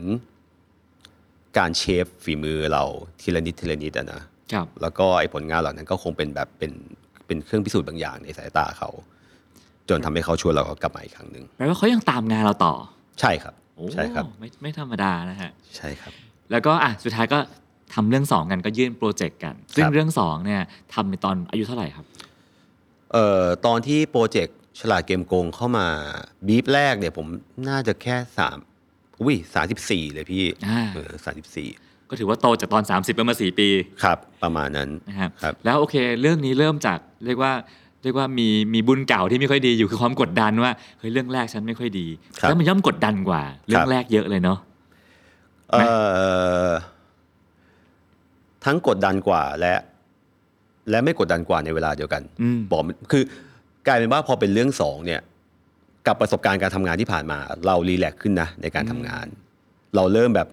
การเชฟฝีมือเราทีละนิดทีละนิดอะนะครับแล้วก็ไอ้ผลงานเหล่านั้นก็คงเป็นแบบเป็นเป็นเครื่องพิสูจน์บางอย่างในสายตาเขา จนทำให้เขาชวนเรากลับมาอีกครั้งหนึ่งแปลว่าเขายังตามงานเราต่อ ใช่ครับโอ้ใช่ครับไม่ไม่ธรรมดานะฮะใช่ครับ แล้วก็อะสุดท้ายก็ทำเรื่องสองกันก็ยื่นโปรเจกต์กัน ซึ่งครับเรื่องสองเนี่ยทำในตอนอายุเท่าไหร่ครับเอ่อตอนที่โปรเจกต์ฉลาดเกมโกงเข้ามาบีฟแรกเนี่ยผมน่าจะแค่สามอุ้ยสามสิบสี่เลยพี่อ่าเออสามสิบสี่ก็ถือว่าโตจากตอน 30เป็นมาสี่ปี ครับ ประมาณนั้นนะครับครับแล้วโอเค เรื่องนี้เริ่มจากเรียกว่า เรียกว่ามีมีบุญเก่าที่ไม่ค่อยดีอยู่คือความกดดันว่าเฮ้ยเรื่องแรกฉันไม่ค่อยดีครับแล้วมันย่อมกดดันกว่า เรื่องแรกเยอะเลยเนาะเอ่อทั้งกดดันกว่าและ และไม่กดดันกว่าในเวลาเดียวกันอืมบอกมันคือกลายเป็นว่าพอเป็นเรื่องสองเนี่ย กับประสบการณ์การทำงานที่ผ่านมา เรารีแลกซ์ขึ้นนะในการทำงาน เราเริ่มแบบ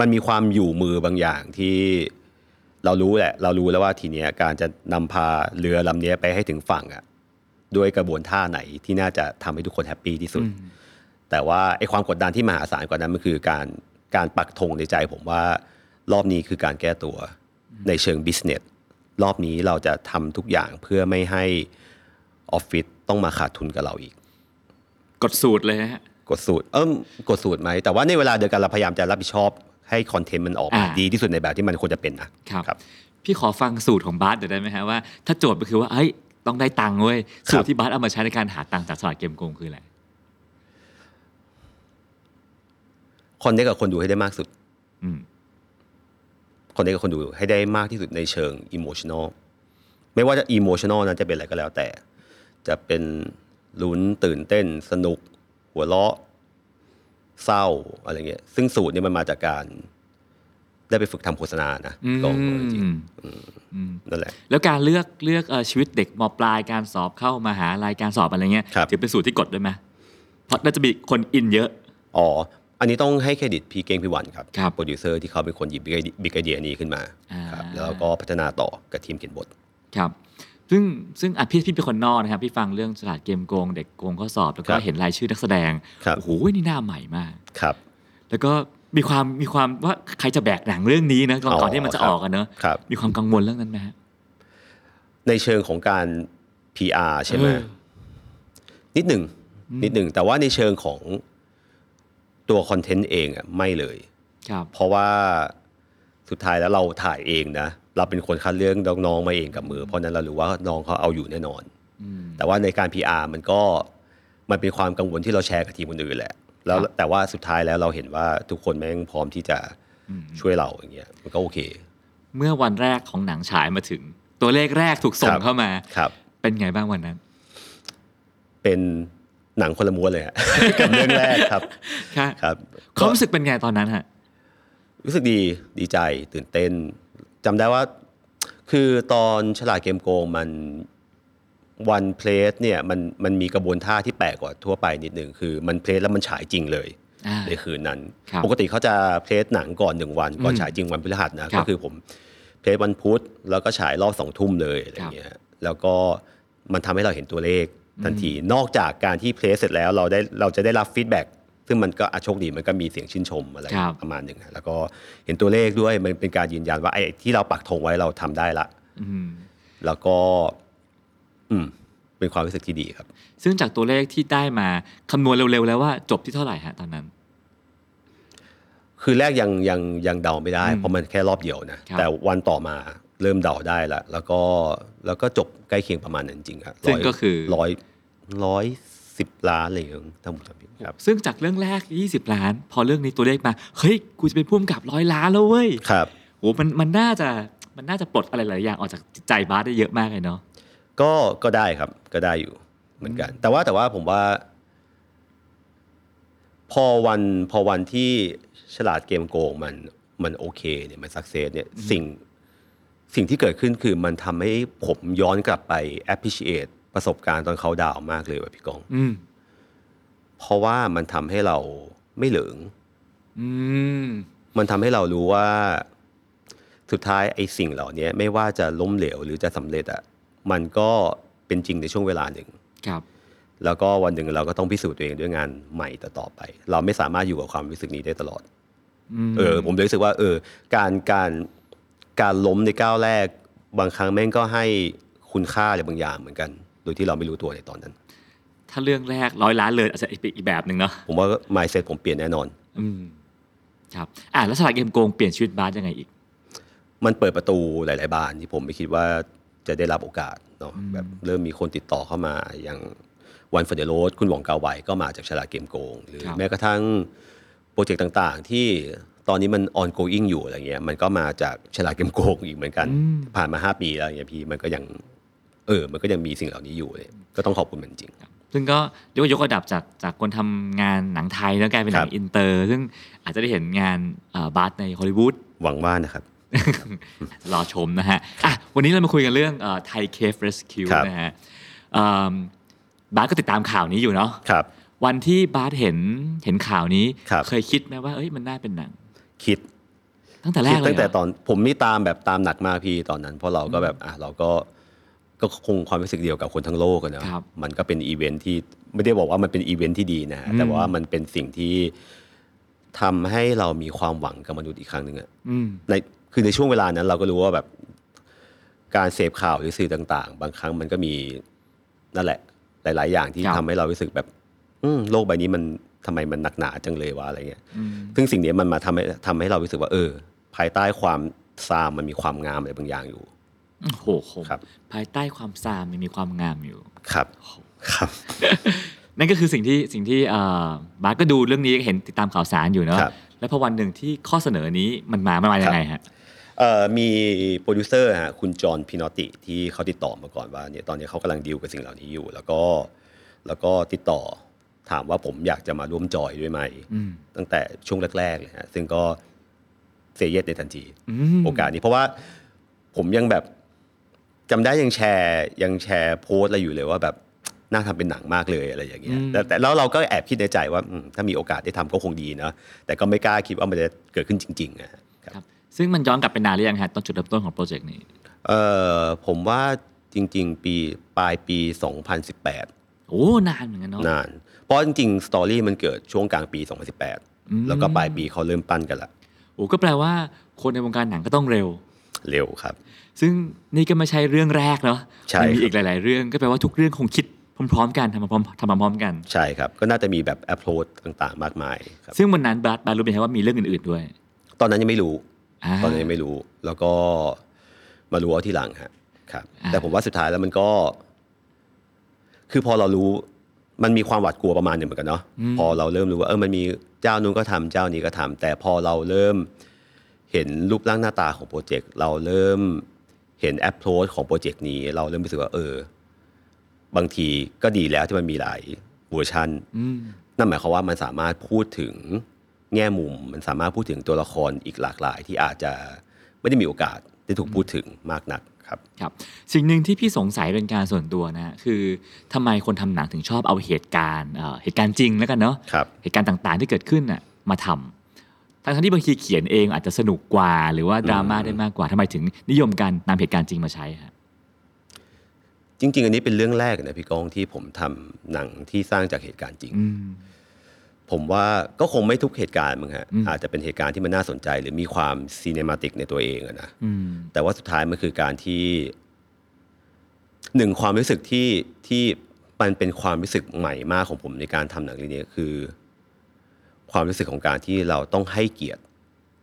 มันมีความอยู่มือบางอย่างที่ เรารู้แหละ เรารู้แล้วว่าทีเนี้ยการจะนำพาเรือลำเนี้ยไปให้ถึงฝั่งอะด้วยกระบวนท่าไหนที่น่าจะทำให้ทุกคนแฮปปี้ที่สุด แต่ว่าไอ้ความกดดันที่มหาศาลกว่านั้นมันคือการการปักธงในใจผมว่ารอบนี้คือการแก้ตัวในเชิง business รอบนี้เราจะทำทุกอย่างเพื่อไม่ให้ออฟฟิศต้องมาขาดทุนกับเราอีก กดสูตรเลยนะฮะกดสูตร เอิ่มกดสูตรไหมแต่ว่าในเวลาเดียวกันเราพยายามจะรับผิดชอบ ให้ content มันออกมาอ่าดีที่สุดในแบบที่มันควรจะเป็นนะครับครับพี่ขอฟังสูตรของบาสเดี๋ยวได้ไหมฮะว่าถ้าโจทย์ก็คือว่าเฮ้ยต้องได้ตังค์เว้ยครับสูตรที่บาสเอามาใช้ในการหาตังค์จากฉลาดเกมโกงคืออะไร connect กับคนดูให้ได้มากสุดอืม connect กับคนดูให้ได้มากที่สุดในเชิง emotional ไม่ว่าจะ emotional นั้นจะเป็นอะไรก็แล้วแต่ จะเป็นลุ้นตื่นเต้น สนุก หัวเราะ เศร้าอะไรเงี้ยซึ่งสูตรเนี่ยมันมาจากการ ได้ไปฝึกทำโฆษณานะอืมก็จริงอืมนั่นแหละ แล้วการเลือกเลือกเอ่อชีวิตเด็กมปลายการสอบเข้ามาหาลัยการสอบอะไรเงี้ยครับถือเป็นสูตรที่กดด้วยไหมเพราะน่าจะมีคนอินเยอะ อ๋อ อันนี้ต้องให้เครดิตพี่เก้งพี่วันครับครับโปรดิวเซอร์ที่เขาเป็นคนหยิบ big idea นี้ขึ้นมาอ่าครับแล้วก็พัฒนาต่อกับทีมเขียนบทครับ ซึ่งซึ่งอะพี่พี่เป็นคนนอกนะครับ พี่ฟังเรื่องฉลาดเกมโกง เด็กโกงข้อสอบ แล้วก็ครับเห็นรายชื่อนักแสดงครับโอ้โหนี่หน้าใหม่มากครับ แล้วก็มีความมีความว่าใครจะแบกหนังเรื่องนี้นะก่อนอ๋อก่อนที่มันจะครับออกกันเนอะครับมีความกังวลเรื่องนั้นไหมฮะในเชิงของการ PR ใช่ไหมเออนิดหนึ่งนิดหนึ่งแต่ว่าในเชิงของตัวคอนเทนต์เองอะไม่เลยครับเพราะว่าสุดท้ายแล้วเราถ่ายเองนะ เราเป็นคนคัดเลือกน้องๆมาเองกับมือ เพราะฉะนั้นเรารู้ว่าน้องเขาเอาอยู่แน่นอนอืมแต่ว่าในการ PR มันก็มันเป็นความกังวลที่เราแชร์กับทีมคนอื่นแหละ แล้วครับแต่ว่าสุดท้ายแล้วเราเห็นว่าทุกคนแม่งพร้อมที่จะอืมช่วยเราอย่างเงี้ยมันก็โอเค เมื่อวันแรกของหนังฉายมาถึง ตัวเลขแรกถูกส่งครับเข้ามาครับ เป็นไงบ้างวันนั้น เป็นหนังคนละม้วนเลยฮะกับเรื่องแรกครับครับครับความรู้สึกเป็นไงตอนนั้นฮะรู้สึกดีดีใจตื่นเต้น จำได้ว่าคือตอนฉลาดเกมโกงมันวัน press เนี่ยมันมันมีกระบวนท่าที่แปลกกว่าทั่วไปนิดหนึ่งคือมัน press แล้วมันฉายจริงเลยอ่าในคืนนั้นครับปกติเขาจะ press หนังก่อนหนึ่งวันก่อนอืมฉายจริงวันพฤหัสนะครัก็บคือผม press วันพุธแล้วก็ฉายรอบสองทุ่มเลยอะไรเงี้ยแล้วก็มันทำให้เราเห็นตัวเลขทันที นอกจากการที่ press เสร็จแล้วเราได้เราจะได้รับ feedback ซึ่งมันก็อะโชคดีมันก็มีเสียงชื่นชมอะไรครับประมาณหนึ่งอะแล้วก็เห็นตัวเลขด้วยมันเป็นการยืนยันว่าไอ้ที่เราปักธงไว้เราทำได้ละอืมแล้วก็ อืม เป็นความรู้สึกที่ดีครับ ซึ่งจากตัวเลขที่ได้มาคำนวณเร็วๆแล้วว่าจบที่เท่าไหร่ฮะตอนนั้น คือแรกยังยังยังเดาไม่ได้อืมเพราะมันแค่รอบเดียวนะครับแต่วันต่อมาเริ่มเดาได้ละแล้วก็แล้วก็จบใกล้เคียงประมาณนั้นจริงๆครับซึ่งก็คือร้อยร้อย สิบล้านอะไรอย่างเงี้ยถ้าผมจำไม่ผิดครับ ซึ่งจากเรื่องแรก 20 ล้าน พอเรื่องนี้ตัวเลขมา เฮ้ย กูจะเป็นผู้กำกับร้อยล้านแล้วเว้ย ครับโหมันมันน่าจะมันน่าจะปลดอะไรหลายอย่างออกจากจิตใจบาสได้เยอะมากเลยเนาะ ก็ก็ได้ครับก็ได้อยู่เหมือนกัน แต่ว่าแต่ว่าผมว่า พอวันพอวันที่ฉลาดเกมโกงมันมันโอเคเนี่ยมันสักเซสเนี่ยสิ่งสิ่งที่เกิดขึ้นคือมันทำให้ผมย้อนกลับไป appreciate ประสบการณ์ตอนเขาดาวน์มากเลยว่ะพี่กองอืมเพราะว่ามันทำให้เราไม่เหลิงอืมมันทำให้เรารู้ว่า สุดท้ายไอ้สิ่งเหล่านี้ไม่ว่าจะล้มเหลวหรือจะสำเร็จอะมันก็เป็นจริงในช่วงเวลาหนึ่งครับ แล้วก็วันหนึ่งเราก็ต้องพิสูจน์ตัวเองด้วยงานใหม่ต่อๆไป เราไม่สามารถอยู่กับความรู้สึกนี้ได้ตลอดอืมเออ ผมเลยรู้สึกว่า เออ การการการล้มในก้าวแรก บางครั้งแม่งก็ให้คุณค่าอะไรบางอย่างเหมือนกัน โดยที่เราไม่รู้ตัวในตอนนั้น ถ้าเรื่องแรกร้อยล้านเลยอาจจะอีกอีกแบบหนึ่งเนาะผมว่า mindset ผมเปลี่ยนแน่นอน อืมครับอ่าแล้วฉลาดเกมโกงเปลี่ยนชีวิตบาสยังไงอีก มันเปิดประตูหลาย ๆ บานที่ผมไม่คิดว่าจะได้รับโอกาสเนาะแบบเริ่มมีคนติดต่อเข้ามาอย่างวันฟ o เดโรสคุณหว่องกาไวก็มาจากฉลาดเกมโกง หรือครับแม้กระทั่ง project ต่างๆ ที่ตอนนี้มัน ongoing อยู่อะไรเงี้ยมันก็มาจากฉลาดเกมโกงอีกเหมือนกัน ผ่านมา 5 ปีแล้วอย่างเงี้ยพี่มันก็ยัง เออ มันก็ยังมีสิ่งเหล่านี้อยู่เลยก็ต้องขอบคุณมันจริง ซึ่งก็เรียกว่ายกระดับจากจากคนทำงานหนังไทยแล้วกลายเป็นหนัคงรับอินเตอร์ ซึ่งอาจจะได้เห็นงานเอ่อบาสในฮอลลีวูดหวังว่านะครับรอชมนะฮะอะวันนี้เรามาคุยกันเรื่อง Thai Cave Rescue ครับนะฮะเอิ่มบาสก็ติดตามข่าวนี้อยู่เนาะครับ วันที่บาสเห็นเห็นข่าวนี้ครับเคยคิดไหมว่าเอ้ยมันน่าเป็นหนัง คิด ตั้งแต่แรกคิดเลยตั้งแต่เหรอตอนผมนี่ตามแบบตามหนักมากพี่ตอนนั้น เพราะเราก็แบบอะเราก็ ก็คงความรู้สึกเดียวกับคนทั้งโลกอะนะครับ มันก็เป็นอีเวนท์ที่ไม่ได้บอกว่ามันเป็นอีเวนท์ที่ดีนะฮะอืมแต่ว่ามันเป็นสิ่งที่ทำให้เรามีความหวังกับมนุษย์อีกครั้งหนึ่งอะ อืม ในคือในช่วงเวลานั้นเราก็รู้ว่าแบบการเสพข่าวหรือสื่อต่าง ๆ บางครั้งมันก็มีนั่นแหละ หลาย ๆ อย่างที่ครับ ทำให้เรารู้สึกแบบ อืมโลกใบนี้มันทำไมมันหนักหนาจังเลยวะอะไรเงี้ยอืมซึ่งสิ่งนี้มันมาทำให้ทำให้เรารู้สึกว่า เออ ภายใต้ความทรามมันมีความงามอะไรบางอย่างอยู่ โอ้โหคมครับ ภายใต้ความทรามมันมีความงามอยู่ ครับ ครับ นั่นก็คือสิ่งที่สิ่งที่เอ่อบาสก็ดูเรื่องนี้เห็นติดตามข่าวสารอยู่เนาะครับ แล้วพอวันหนึ่งที่ข้อเสนอนี้มันมามันมายังไงฮะ เอ่อมีโปรดิวเซอร์ฮะคุณจอห์น เพนอตติที่เขาติดต่อมาก่อนว่าเนี่ยตอนนี้เขากำลังดีลกับสิ่งเหล่านี้อยู่ แล้วก็แล้วก็ติดต่อถามว่าผมอยากจะมาร่วมจอยด้วยไหม อืม ตั้งแต่ช่วงแรกๆเลยฮะซึ่งก็เซเยสในทันที อืม โอกาสนี้เพราะว่าผมยังแบบ จำได้ยังแชร์ยังแชร์โพสต์อะไรอยู่เลยว่าแบบน่าทำเป็นหนังมากเลยอะไรอย่างเงี้ยอืมแต่แต่แล้วเราก็แอบคิดในใจว่าอืมถ้ามีโอกาสได้ทำก็คงดีนะแต่ก็ไม่กล้าคิดว่ามันจะเกิดขึ้นจริงๆอะครับครับซึ่งมันย้อนกลับไปนานหรือยังฮะตอนจุดเริ่มต้นของโปรเจกต์นี้เอ่อผมว่าจริง ๆ ปีปลายปี 2018 โอ้นานเหมือนกันเนาะนาน เพราะจริงๆสตอรี่มันเกิดช่วงกลางปีอืม2018 แล้วก็ปลายปีเขาเริ่มปั้นกันละโอ้ก็แปลว่าคนในวงการหนังก็ต้องเร็ว เร็วครับ ซึ่งนี่ก็ไม่ใช่เรื่องแรกเนาะใช่มันมีครับอีกหลาย ๆ เรื่องก็แปลว่าทุกเรื่องคงคิดพร้อม ๆ กันทำมาพร้อมทำมาพร้อมกัน ใช่ครับ ก็น่าจะมีแบบแอปโหลดต่างๆ มากมายครับซึ่งวันนั้นบาสบาสรู้ไหมครับว่ามีเรื่องอื่น ๆ ด้วย ตอนนั้นยังไม่รู้าตอนนั้นยังไม่รู้ แล้วก็มารู้เอาทีหลังฮะครับอ่าแต่ผมว่าสุดท้ายแล้วมันก็ คือพอเรารู้มันมีความหวาดกลัวประมาณหนึ่งเหมือนกันเนาะพอเราเริ่มรู้ว่าเออมันมีเจ้านู้นก็ทำเจ้านี้ก็ทำแต่พอเราเริ่มเห็นรูปร่างหน้าตาของโปรเจกต์เราเริ่ม เห็น approach ของโปรเจกต์นี้ เราเริ่มรู้สึกว่าเออ บางทีก็ดีแล้วที่มันมีหลายเวอร์ชันอืมนั่นหมายความว่ามันสามารถพูดถึงแง่มุม มันสามารถพูดถึงตัวละครอีกหลากหลาย ที่อาจจะไม่ได้มีโอกาสได้ถูกพูดถึงมากนักครับครับ สิ่งหนึ่งที่พี่สงสัยเป็นการส่วนตัวนะฮะคือทำไมคนทำหนังถึงชอบเอาเหตุการณ์เอ่อเหตุการณ์จริงแล้วกันเนาะครับเหตุการณ์ต่างๆที่เกิดขึ้นน่ะมาทำ ทั้งๆที่บางทีเขียนเองอาจจะสนุกกว่า หรือว่าดราม่าได้มากกว่าทำไมถึงนิยมการนำเหตุการณ์จริงมาใช้ฮะจริง ๆ อันนี้เป็นเรื่องแรกนะพี่ก้องที่ผมทำหนังที่สร้างจากเหตุการณ์จริงอืมผมว่าก็คงไม่ทุกเหตุการณ์มึงฮะอืมอาจจะเป็นเหตุการณ์ที่มันน่าสนใจ หรือมีความซีเนมาติกในตัวเองอะนะอืมแต่ว่าสุดท้ายมันคือการที่หนึ่งความรู้สึกที่ที่มันเป็นความรู้สึกใหม่มากของผมในการทำหนังเรื่องนี้คือ ความรู้สึกของการที่เราต้องให้เกียรติ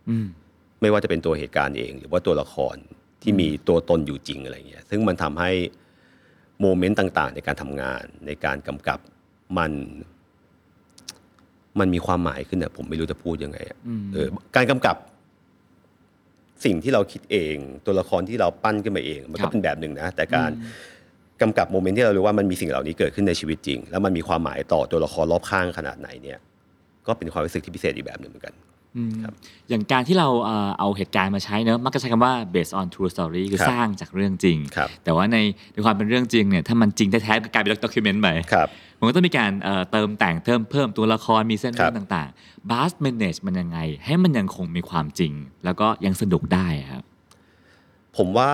อืมไม่ว่าจะเป็นตัวเหตุการณ์เอง หรือว่าตัวละครที่มีตัวตนอยู่จริงอะไรเงี้ย ซึ่งมันทำให้โมเมนต์ต่าง ๆ ในการทำงาน ในการกำกับมัน มันมีความหมายขึ้นอะผมไม่รู้จะพูดยังไงอะเออ การกำกับ สิ่งที่เราคิดเอง ตัวละครที่เราปั้นขึ้นมาเอง มันครัก็บเป็นแบบหนึ่งนะแต่การกำกับโมเมนต์ที่เรารู้ว่ามันมีสิ่งเหล่านี้เกิดขึ้นในชีวิตจริง แล้วมันมีความหมายต่อตัวละครรอบข้างขนาดไหนเนี่ย ก็เป็นความรู้สึกที่พิเศษอีกแบบหนึ่งเหมือนกันอืมครับอย่างการที่เราเอ่อเอาเหตุการณ์มาใช้เนอะมักจะใช้คำว่า based on true story คือครับสร้างจากเรื่องจริงครับแต่ว่าในในความเป็นเรื่องจริงเนี่ยถ้ามันจริงแท้ๆก็กลายเป็นด็อกิเมนต์ไปครับมันก็ต้องมีการเอ่อเติมแต่งเพิ่มเพิ่มตัวละครมีเส้นครัเรื่อบงต่างๆ bus manage มันยังไง ให้มันยังคงมีความจริง แล้วก็ยังสนุกได้อะครับผมว่า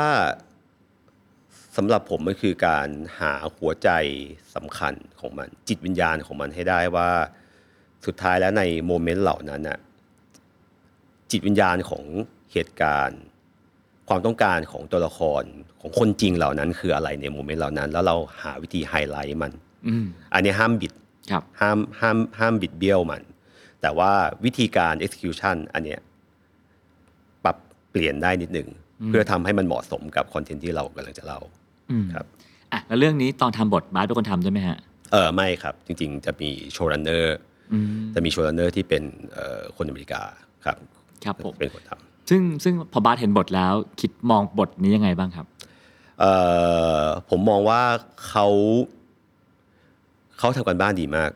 สำหรับผมมันคือการหาหัวใจสำคัญของมันจิตวิญญาณของมันให้ได้ว่า สุดท้ายแล้วในโมเมนต์เหล่านั้นน่ะจิตวิญญาณของเหตุการณ์ ความต้องการของตัวละครของคนจริงเหล่านั้น คืออะไรใน moment เหล่านั้น แล้วเราหาวิธีไฮไลท์มันอืมอันนี้ห้ามบิดครับห้ามห้ามห้ามบิดเบี้ยวมัน แต่ว่าวิธีการ execution อันเนี้ยปรับเปลี่ยนได้นิดหนึ่งเพื่อทำให้มันเหมาะสมกับคอนเทนต์ที่เรากำลังจะเล่าอืมครับอะแล้วเรื่องนี้ตอนทำบทบาสเป็นคนทำด้วยไหมฮะเออไม่ครับ จริง ๆ จะมี showrunner อืม จะมี showrunner ที่เป็นเอ่อคนอเมริกาครับครับผมเป็นคนทซึ่งซึ่งพอบาสเห็นบทแล้วคิดมองบทนี้ยังไงบ้างครับำเอ่อผมมองว่าเขาเขาทำการบ้านดีมาก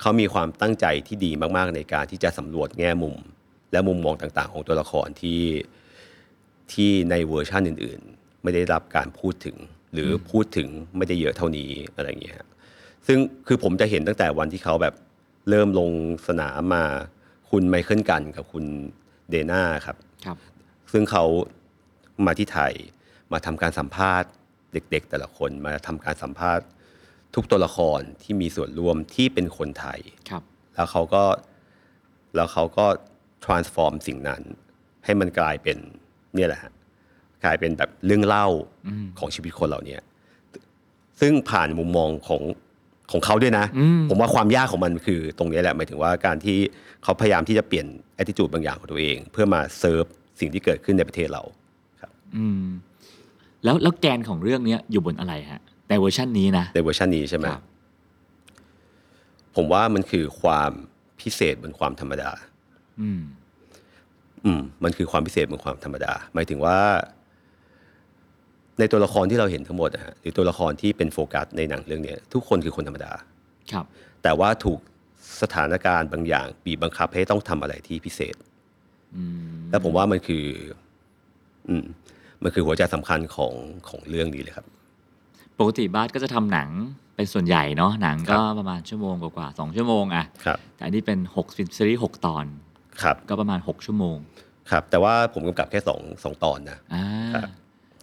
เขามีความตั้งใจที่ดีมากๆในการที่จะสำรวจแง่มุม และมุมมองต่างๆ ของตัวละครที่ที่ในเวอร์ชันอื่น ๆ ไม่ได้รับการพูดถึง หรือพูดถึงไม่ได้เยอะเท่านี้อะไรอย่างเงี้ยฮะซึ่งคือผมจะเห็นตั้งแต่วันที่เขาแบบ เริ่มลงสนามมาคุณไมเคิลกันกับคุณเดน่าครับ ครับ ซึ่งเขามาที่ไทยมาทำการสัมภาษณ์เด็ก ๆ แต่ละคนมาทำการสัมภาษณ์ทุกตัวละครที่มีส่วนร่วมที่เป็นคนไทย ครับ แล้วเขาก็แล้วเขาก็ transform สิ่งนั้น ให้มันกลายเป็นเนี่ยแหละฮะกลายเป็นแบบเรื่องเล่าของชีวิตคนเหล่านี้ซึ่งผ่านมุมมองของ ของเขาด้วยนะอืมผมว่าความยากของมันคือตรงนี้แหละหมายถึงว่าการที่เขาพยายามที่จะเปลี่ยน attitude บางอย่างของตัวเอง เพื่อมาเซิร์ฟสิ่งที่เกิดขึ้นในประเทศเราครับอืมแล้วแล้วแกนของเรื่องเนี้ยอยู่บนอะไรฮะในเวอร์ชันนี้นะในเวอร์ชันนี้ใช่ไหมครับผมว่ามันคือความพิเศษบนความธรรมดา อืม อืม มันคือความพิเศษบนความธรรมดา หมายถึงว่า ในตัวละครที่เราเห็นทั้งหมดนะฮะหรือตัวละครที่เป็นโฟกัสในหนังเรื่องเนี้ยทุกคนคือคนธรรมดาครับ แต่ว่าถูกสถานการณ์บางอย่างบีบบังคับให้ต้องทำอะไรที่พิเศษอืมแล้วผมว่ามันคือ อืม มันคือหัวใจสำคัญของของเรื่องนี้เลยครับ ปกติบาสก็จะทำหนังเป็นส่วนใหญ่เนาะหนังก็ประมาณชั่วโมงกว่าๆสองชั่วโมงอะครับแต่อันนี้เป็นหกซีรีส์หกตอนครับ ก็ประมาณหกชั่วโมง ครับ แต่ว่าผมกำกับแค่สองสองตอนนะอ่า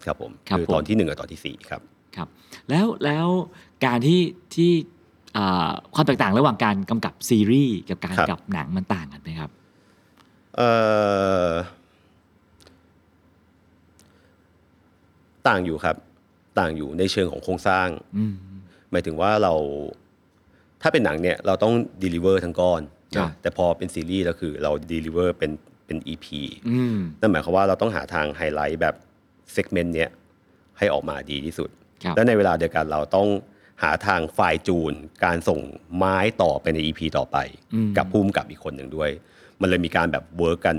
ครับครับผมครับคือผมตอนที่หนึ่งกับตอนที่สี่ครับครับ แล้วแล้วการที่ที่อ่าความแตกต่างระหว่างการกำกับซีรีส์กับการครับกำกับหนังมันต่างกันไหมครับเอ่อต่างอยู่ครับ ต่างอยู่ในเชิงของโครงสร้างอืมหมายถึงว่าเราถ้าเป็นหนังเนี่ยเราต้อง deliver ทั้งก้อนครับนะแต่พอเป็นซีรีส์เราคือเรา deliver เป็นเป็น EP อืมนั่นหมายความว่าเราต้องหาทางไฮไลท์แบบ segment เนี้ยให้ออกมาดีที่สุดครับและในเวลาเดียวกันเราต้องหาทาง fine tune การส่งไม้ต่อไปใน EP ต่อไปอืมกับผู้กำกับอีกคนหนึ่งด้วย มันเลยมีการแบบ work กัน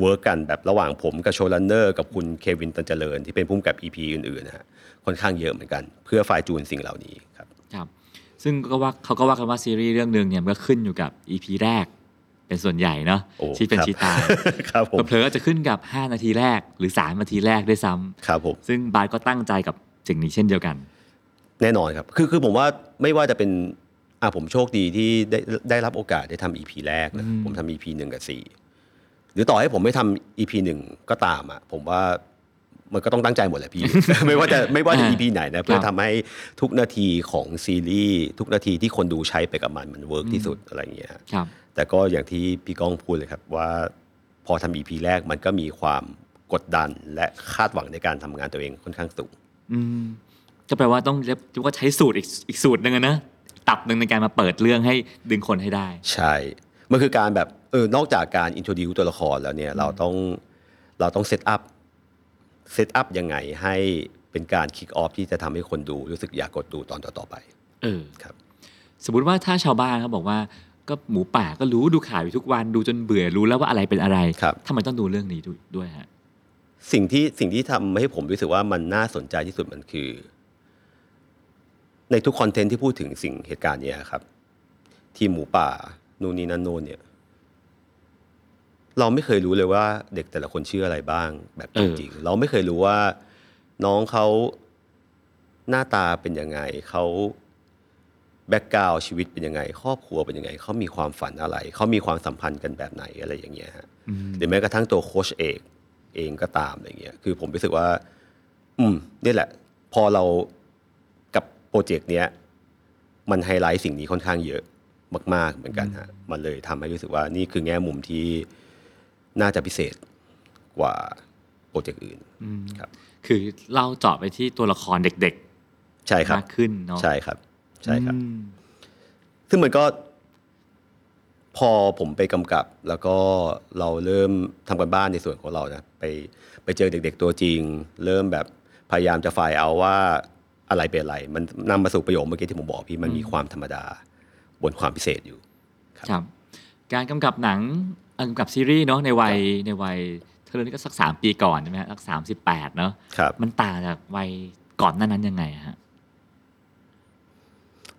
work กันแบบระหว่างผมกับ showrunner กับคุณเควินตันเจริญ ที่เป็นผู้กำกับ EP อื่นๆนะฮะค่อนข้างเยอะเหมือนกัน เพื่อไฟล์จูนสิ่งเหล่านี้ครับครับ ซึ่งก็ว่าเขาก็ว่ากันว่าซีรีส์เรื่องหนึ่งเนี่ยมันก็ขึ้นอยู่กับ EP แรก เป็นส่วนใหญ่เนาะโอ้ที่เป็นครับชีตายครับผมเผลอๆอาจจะขึ้นกับ 5 นาทีแรกหรือ 3 นาทีแรกด้วยซ้ำครับผมซึ่งบาสก็ตั้งใจกับสิ่งนี้เช่นเดียวกัน แน่นอนครับ คือคือผมว่าไม่ว่าจะเป็นอ่าผมโชคดีที่ได้ได้รับโอกาสได้ทำ EP แรกนะผมทำ EP หนึ่งกับสี่หรือต่อให้ผมไม่ทำ EP หนึ่งก็ตามอะผมว่า มันก็ต้องตั้งใจหมดแหละพี่ ไม่ว่าจะไม่ว่าจะอ่า EP ไหนนะเพื่อทำให้ทุกนาทีของซีรีส์ทุกนาทีที่คนดูใช้ไปกับมันมันเวิร์กที่สุดอะไรอย่างเงี้ยฮะครับแต่ก็อย่างที่พี่ก้องพูดเลยครับว่าพอทำ EP แรกมันก็มีความกดดันและคาดหวังในการทำงานตัวเองค่อนข้างสูงอืมก็แปลว่าต้องเรียกว่าใช้สูตรอีกอีกสูตรหนึ่งอะนะตับหนึ่งในการมาเปิดเรื่องให้ดึงคนให้ได้ ใช่ มันคือการแบบเออนอกจากการ introduce ตัวละครแล้วเนี่ยเราต้องเราต้อง set up set up ยังไงให้เป็นการ kick off ที่จะทำให้คนดูรู้สึกอยากกดดูตอนต่อๆไป เออครับ สมมติว่าถ้าชาวบ้านเขาบอกว่าก็หมูป่าก็รู้ดูข่าวอยู่ทุกวันดูจนเบื่อรู้แล้วว่าอะไรเป็นอะไรครับทำไมต้องดูเรื่องนี้ด้วยด้วยฮะสิ่งที่สิ่งที่ทำให้ผมรู้สึกว่ามันน่าสนใจที่สุดมันคือ ในทุกคอนเทนต์ที่พูดถึงสิ่งเหตุการณ์เนี้ยครับ ทีมหมูป่า นู่นนี่นั่นโน่นเนี่ย เราไม่เคยรู้เลยว่าเด็กแต่ละคนชื่ออะไรบ้าง แบบเอจอริงๆเราไม่เคยรู้ว่า น้องเขาหน้าตาเป็นยังไงเขา background ชีวิตเป็นยังไง ครอบครัวเป็นยังไงเขามีความฝันอะไรเขามีความสัมพันธ์กันแบบไหนอะไรอย่างเงี้ยฮะหรือแม้กระทั่งตัวโค้ชเอกเองก็ตามอะไรเงี้ยคือผมรู้สึกว่า อืมนี่แหละ พอเรากับโปรเจกต์เนี้ย มันไฮไลท์สิ่งนี้ค่อนข้างเยอะมาก ๆ เหมือนกันฮะมันเลยทำให้รู้สึกว่านี่คือแง่มุมที่ น่าจะพิเศษกว่าโปรเจกต์อื่นครับคือเราเจาะไปที่ตัวละครเด็กใช่ๆครับมากขึ้นเนาะใช่ครับ ใช่ครับอืมซึ่งมันก็ พอผมไปกำกับ แล้วก็เราเริ่มทำกันบ้านในส่วนของเรานะไปไปเจอเด็ก ๆ ตัวจริง เริ่มแบบพยายามจะฝ่ายเอาว่าอะไรเป็นอะไร มันนำมาสู่ประโยคเมื่อกี้ที่ผมบอกพี่มันมีความธรรมดา บนความพิเศษอยู่ ครับการกำกับหนังเอ่อกำกับซีรีส์เนาะในวัยในวัยเธอนี่ก็สักสามปีก่อนใช่ไหมฮะสักสามสิบแปดเนาะครับมันต่างจากวัยก่อนหน้านั้นยังไงอะฮะ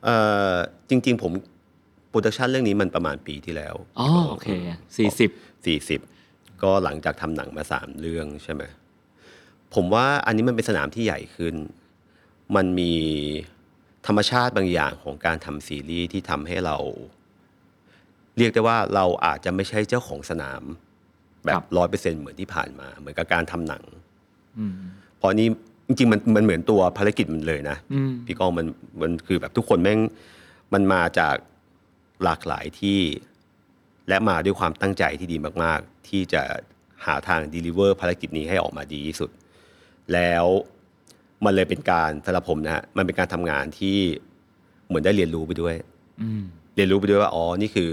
เอ่อจริง ๆ ผมproduction เรื่องนี้มันประมาณปีที่แล้วอ๋อโอเคสี่สิบสี่สิบก็หลังจากทำหนังมาสามเรื่องใช่ไหมผมว่าอันนี้มันเป็นสนามที่ใหญ่ขึ้น มันมีธรรมชาติบางอย่างของการทำซีรีส์ที่ทำให้เรา เรียกได้ว่าเราอาจจะไม่ใช่เจ้าของสนาม แบบร้อยเปอร์เซ็นต์เหมือนที่ผ่านมา เหมือนกับการทำหนังอืมเพราะนี่จริงๆมันมันเหมือนตัวภารกิจมันเลยนะอืมพี่ก้องมันมันคือแบบทุกคนแม่งมันมาจากหลากหลายที่ และมาด้วยความตั้งใจที่ดีมาก ๆ ที่จะหาทาง deliver ภารกิจนี้ให้ออกมาดีที่สุด แล้วมันเลยเป็นการสำหรับผมนะฮะมันเป็นการทำงานที่เหมือนได้เรียนรู้ไปด้วยอืมเรียนรู้ไปด้วยว่าอ๋อนี่คือ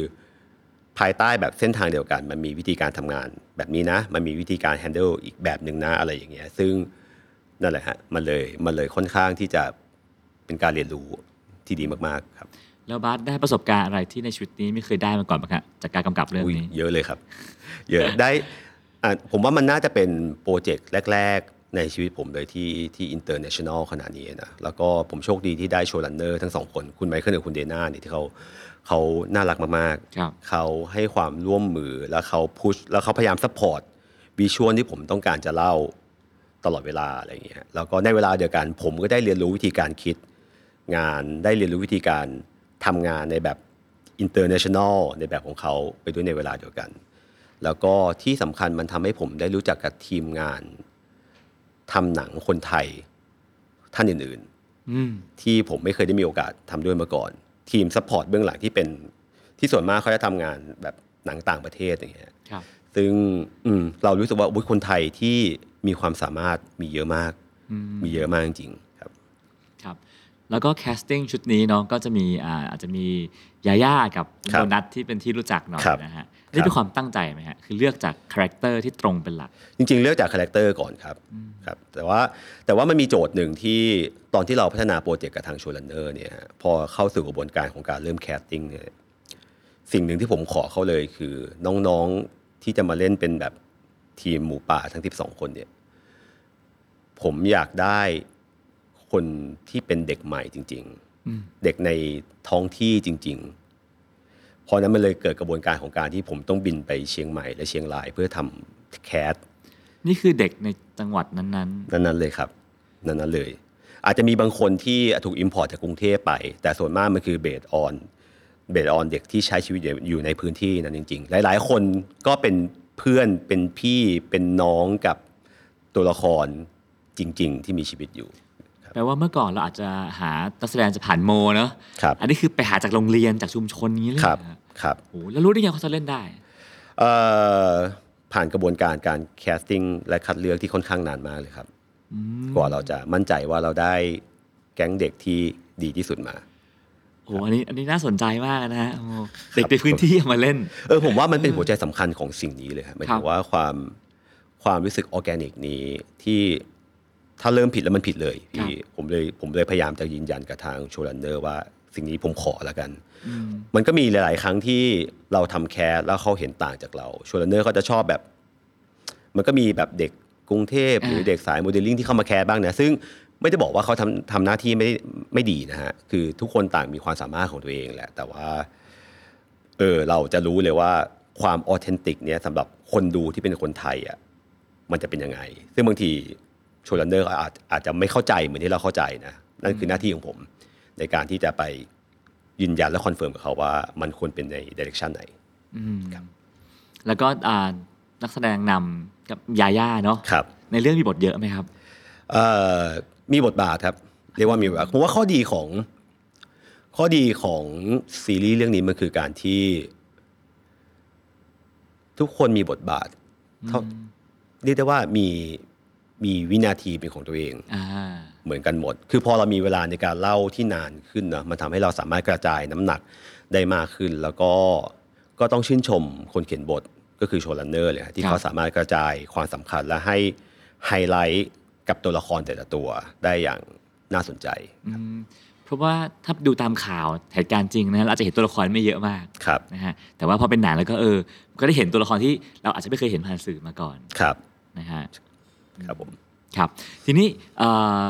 ภายใต้แบบเส้นทางเดียวกัน มันมีวิธีการทำงานแบบนี้นะ มันมีวิธีการ handle อีกแบบหนึ่งนะอะไรอย่างเงี้ยซึ่งนั่นแหละฮะมันเลยมันเลยค่อนข้างที่จะเป็นการเรียนรู้ที่ดีมากๆครับ แล้วบาสได้ประสบการณ์อะไรที่ในชีวิตนี้ไม่เคยได้มาก่อนบ้างฮะจากการกำกับเรื่องอุ้ยนี้เยอะเลยครับ เยอะได้อะผมว่ามันน่าจะเป็นโปรเจกต์แรก ๆ ในชีวิตผมเลยที่ที่ international ขนาดนี้นะแล้วก็ผมโชคดีที่ได้ showrunner ทั้งสองคนคุณไมเคิลกับคุณเดน่าเนี่ยที่เขา เขาน่ารักมากครับๆเขาให้ความร่วมมือแล้วเขา push แล้วเขาพยายาม support visual ที่ผมต้องการจะเล่าตลอดเวลาอะไรอย่างเงี้ยแล้วก็ในเวลาเดียวกัน ผมก็ได้เรียนรู้วิธีการคิดงานได้เรียนรู้วิธีการทำงานในแบบ international ในแบบของเขาไปด้วยในเวลาเดียวกัน แล้วก็ที่สำคัญมันทำให้ผมได้รู้จักกับทีมงานทำหนังคนไทยท่านอื่นอืมๆที่ผมไม่เคยได้มีโอกาสทำด้วยมาก่อน ทีม support เบื้องหลังที่เป็นที่ส่วนมากเขาจะทำงานแบบหนังต่างประเทศอย่างเงี้ยครับซึ่งอืมเรารู้สึกว่าอุ๊ยคนไทยที่มีความสามารถมีเยอะมากอืมมีเยอะมากจริงๆครับครับ แล้วก็ casting ชุดนี้เนาะก็จะมีอ่าอาจจะมียาย่ากับครับโดนัทที่เป็นที่รู้จักหน่อยครับนะฮะนี่เป็นความตั้งใจไหมฮะคือเลือกจาก character ที่ตรงเป็นหลัก จริงๆ เลือกจาก character ก่อนครับครับแต่ว่าแต่ว่ามันมีโจทย์หนึ่งที่ตอนที่เราพัฒนา project กับทาง showrunner เนี่ยฮะพอเข้าสู่กระบวนการของการเริ่ม casting เนี่ยสิ่งหนึ่งที่ผมขอเขาเลยคือน้องๆที่จะมาเล่นเป็นแบบทีมหมูป่าทั้ง 12 คนเนี่ยผมอยากได้ คนที่เป็นเด็กใหม่จริงอืมๆเด็กในท้องที่จริงๆเพราะนั้นมันเลยเกิดกระบวนการของการที่ผมต้องบินไปเชียงใหม่และเชียงรายเพื่อทำ cast นี่คือเด็กในจังหวัดนั้นนั้น ๆเลยครับ นั้นๆเลย อาจจะมีบางคนที่ถูก import จากกรุงเทพไป แต่ส่วนมากมันคือ based on based on เด็กที่ใช้ชีวิตอยู่ในพื้นที่นั้นจริง ๆ หลาย ๆ คนก็เป็นเพื่อนเป็นพี่เป็นน้องกับตัวละครจริง ๆ ที่มีชีวิตอยู่ๆ แปลว่าเมื่อก่อนเราอาจจะหานักแสดงจะผ่านโมเนาะครับอันนี้คือไปหาจากโรงเรียนจากชุมชนนี้เลยครับเหอฮะครับโอ้โหแล้วรู้ได้ยังเขาจะเล่นได้เอ่อผ่านกระบวนการการ casting และคัดเลือกที่ค่อนข้างนานมากเลยครับกว่าเราจะมั่นใจว่าเราได้แก๊งเด็กที่ดีที่สุดมาโอ้อันนี้อันนี้น่าสนใจมากนะฮะโอ้เด็กในพื้นที่เอามาเล่นเออผมว่ามันเป็นหัวใจสำคัญของสิ่งนี้เลยครับหมายครัถึงว่าความความรู้สึกออร์แกนิกนี้ที่ ถ้าเริ่มผิดแล้วมันผิดเลยพี่ผมเลยผมเลยพยายามจะยืนยันกับทาง showrunner ว่าสิ่งนี้ผมขอแล้วกันอืมมันก็มีหลาย ๆ ครั้งที่เราทำ cast แล้วเขาเห็นต่างจากเรา showrunner ก็จะชอบแบบ มันก็มีแบบเด็กกรุงเทพหรือเด็กสายโมเดลลิ่งที่เข้ามา cast บ้างนะซึ่งไม่ได้บอกว่าเขาทำทำหน้าที่ไม่ไม่ดีนะฮะคือทุกคนต่างมีความสามารถของตัวเองแหละ แต่ว่าเออเราจะรู้เลยว่าความ authentic เนี่ยสำหรับคนดูที่เป็นคนไทยอะมันจะเป็นยังไง ซึ่งบางที showrunner อาจอาจจะไม่เข้าใจเหมือนที่เราเข้าใจนะนั่นคือหน้าที่ของผม ในการที่จะไปยืนยันและ confirm กับเขาว่ามันควรเป็นใน direction ไหนอืมครับแล้วก็อ่านักแสดงนำกับยาย่าเนาะครับในเรื่องมีบทเยอะไหมครับเอ่อมีบทบาทครับ เรียกว่ามีบทบาทผมว่าข้อดีของข้อดีของซีรีส์เรื่องนี้มันคือการที่ ทุกคนมีบทบาทเท่าเรียกได้ว่ามี มีวินาทีเป็นของตัวเองอ่าเหมือนกันหมด คือพอเรามีเวลาในการเล่าที่นานขึ้นนะมันทำให้เราสามารถกระจายน้ำหนักได้มากขึ้น แล้วก็ก็ต้องชื่นชมคนเขียนบทก็คือโชว์รันเนอร์เลยฮะที่ครับเขาสามารถกระจายความสำคัญและให้ไฮไลท์กับตัวละครแต่ละตัวได้อย่างน่าสนใจอืมเพราะว่าถ้าดูตามข่าวเหตุการณ์จริงนะเราอาจจะเห็นตัวละครไม่เยอะมากครับนะฮะแต่ว่าพอเป็นหนังแล้วก็เออ ก็ได้เห็นตัวละครที่เราอาจจะไม่เคยเห็นผ่านสื่อมาก่อนครับนะฮะ ครับผมครับ ทีนี้เอ่อ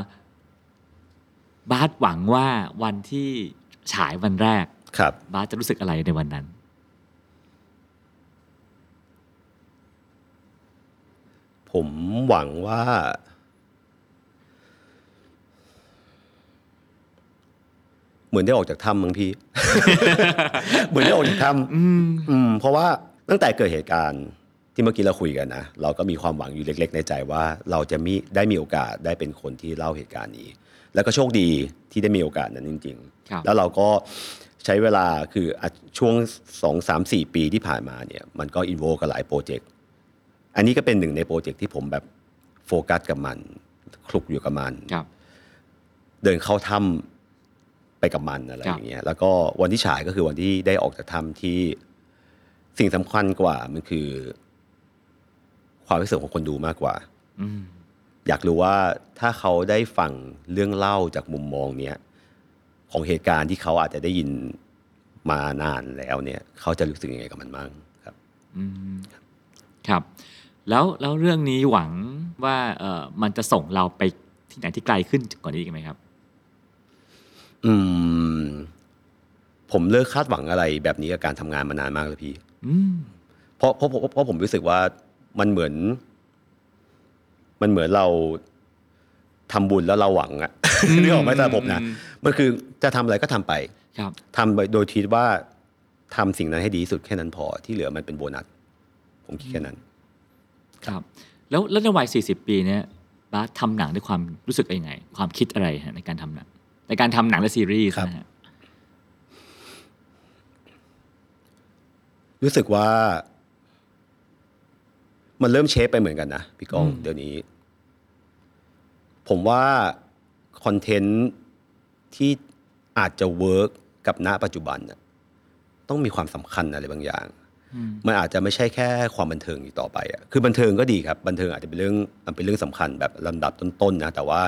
บาสหวังว่าวันที่ฉายวันแรกครับบาสจะรู้สึกอะไรในวันนั้น ผมหวังว่า เหมือนได้ออกจากถ้ำมั้งพี่เหมือนได้ออกจากถ้ำอืมเพราะว่าตั้งแต่เกิดเหตุการณ์ ที่เมื่อกี้เราคุยกันนะ เราก็มีความหวังอยู่เล็ก ๆ ในใจว่าเราจะมีได้มีโอกาสได้เป็นคนที่เล่าเหตุการณ์นี้ แล้วก็โชคดีที่ได้มีโอกาสนั้นจริงครับๆแล้วเราก็ใช้เวลาคืออะช่วงสองสามสี่ปีที่ผ่านมาเนี่ยมันก็ involve กับหลาย project อันนี้ก็เป็นหนึ่งใน project ที่ผมแบบโฟกัสกับมันคลุกอยู่กับมันครับเดินเข้าถ้ำไปกับมันอะไรครับอย่างเงี้ยแล้วก็วันที่ฉายก็คือวันที่ได้ออกจากถ้ำที่สิ่งสำคัญกว่ามันคือ ความรู้สึกของคนดูมากกว่าอืมอยากรู้ว่าถ้าเขาได้ฟังเรื่องเล่าจากมุมมองเนี้ยของเหตุการณ์ที่เขาอาจจะได้ยินมานานแล้วเนี่ย เขาจะรู้สึกยังไงกับมันบ้างครับอืมครับ แล้วแล้วเรื่องนี้หวังว่าเออมันจะส่งเราไปที่ไหนที่ไกลขึ้นกว่านี้อีกไหมครับ อืม ผมเลิกคาดหวังอะไรแบบนี้กับการทำงานมานานมากแล้วพี่อืมเพราะเพราะเพราะเพราะผมรู้สึกว่า มันเหมือน มันเหมือนเราทำบุญแล้วเราหวังอะนึกออกไหมสำหรับผมนะมันคือจะทำอะไรก็ทำไป ครับทำไปโดยคิดว่าทำสิ่งนั้นให้ดีที่สุดแค่นั้นพอที่เหลือมันเป็นโบนัสผมคิดแค่นั้น ครับ แล้วแล้วในวัย40ปีเนี่ยบาสทำหนังด้วยความรู้สึกยังไง ความคิดอะไรฮะในการทำหนังในการทำหนังและซีรีส์ครับนะฮะรู้สึกว่า มันเริ่ม shift ไปเหมือนกันนะพี่ก้องเดี๋ยวนี้ ผมว่า content ที่อาจจะ work กับณปัจจุบันน่ะต้องมีความสำคัญอะไรบางอย่าง มันอาจจะไม่ใช่แค่ความบันเทิงอีกต่อไปอะคือบันเทิงก็ดีครับบันเทิงอาจจะเป็นเรื่องมันเป็นเรื่องสำคัญแบบลำดับต้นๆนะแต่ว่า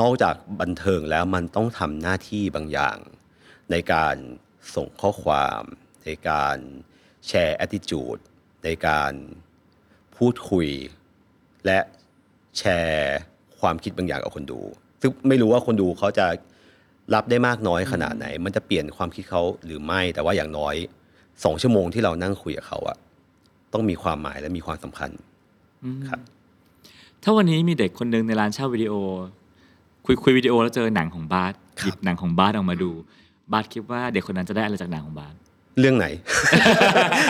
นอกจากบันเทิงแล้วมันต้องทำหน้าที่บางอย่าง ในการส่งข้อความ ในการแชร์ attitude ในการ พูดคุย และแชร์ความคิดบางอย่างกับคนดู ซึ่งไม่รู้ว่าคนดูเขาจะรับได้มากน้อยขนาดไหน มันจะเปลี่ยนความคิดเขาหรือไม่ แต่ว่าอย่างน้อยสองชั่วโมงที่เรานั่งคุยกับเขาอะต้องมีความหมายและมีความสำคัญครับ ถ้าวันนี้มีเด็กคนหนึ่งในร้านเช่าวิดีโอ คุยคุยวิดีโอแล้วเจอหนังของบาสครับหยิบหนังของบาสออกมาดู บาสคิดว่าเด็กคนนั้นจะได้อะไรจากหนังของบาส เรื่องไหน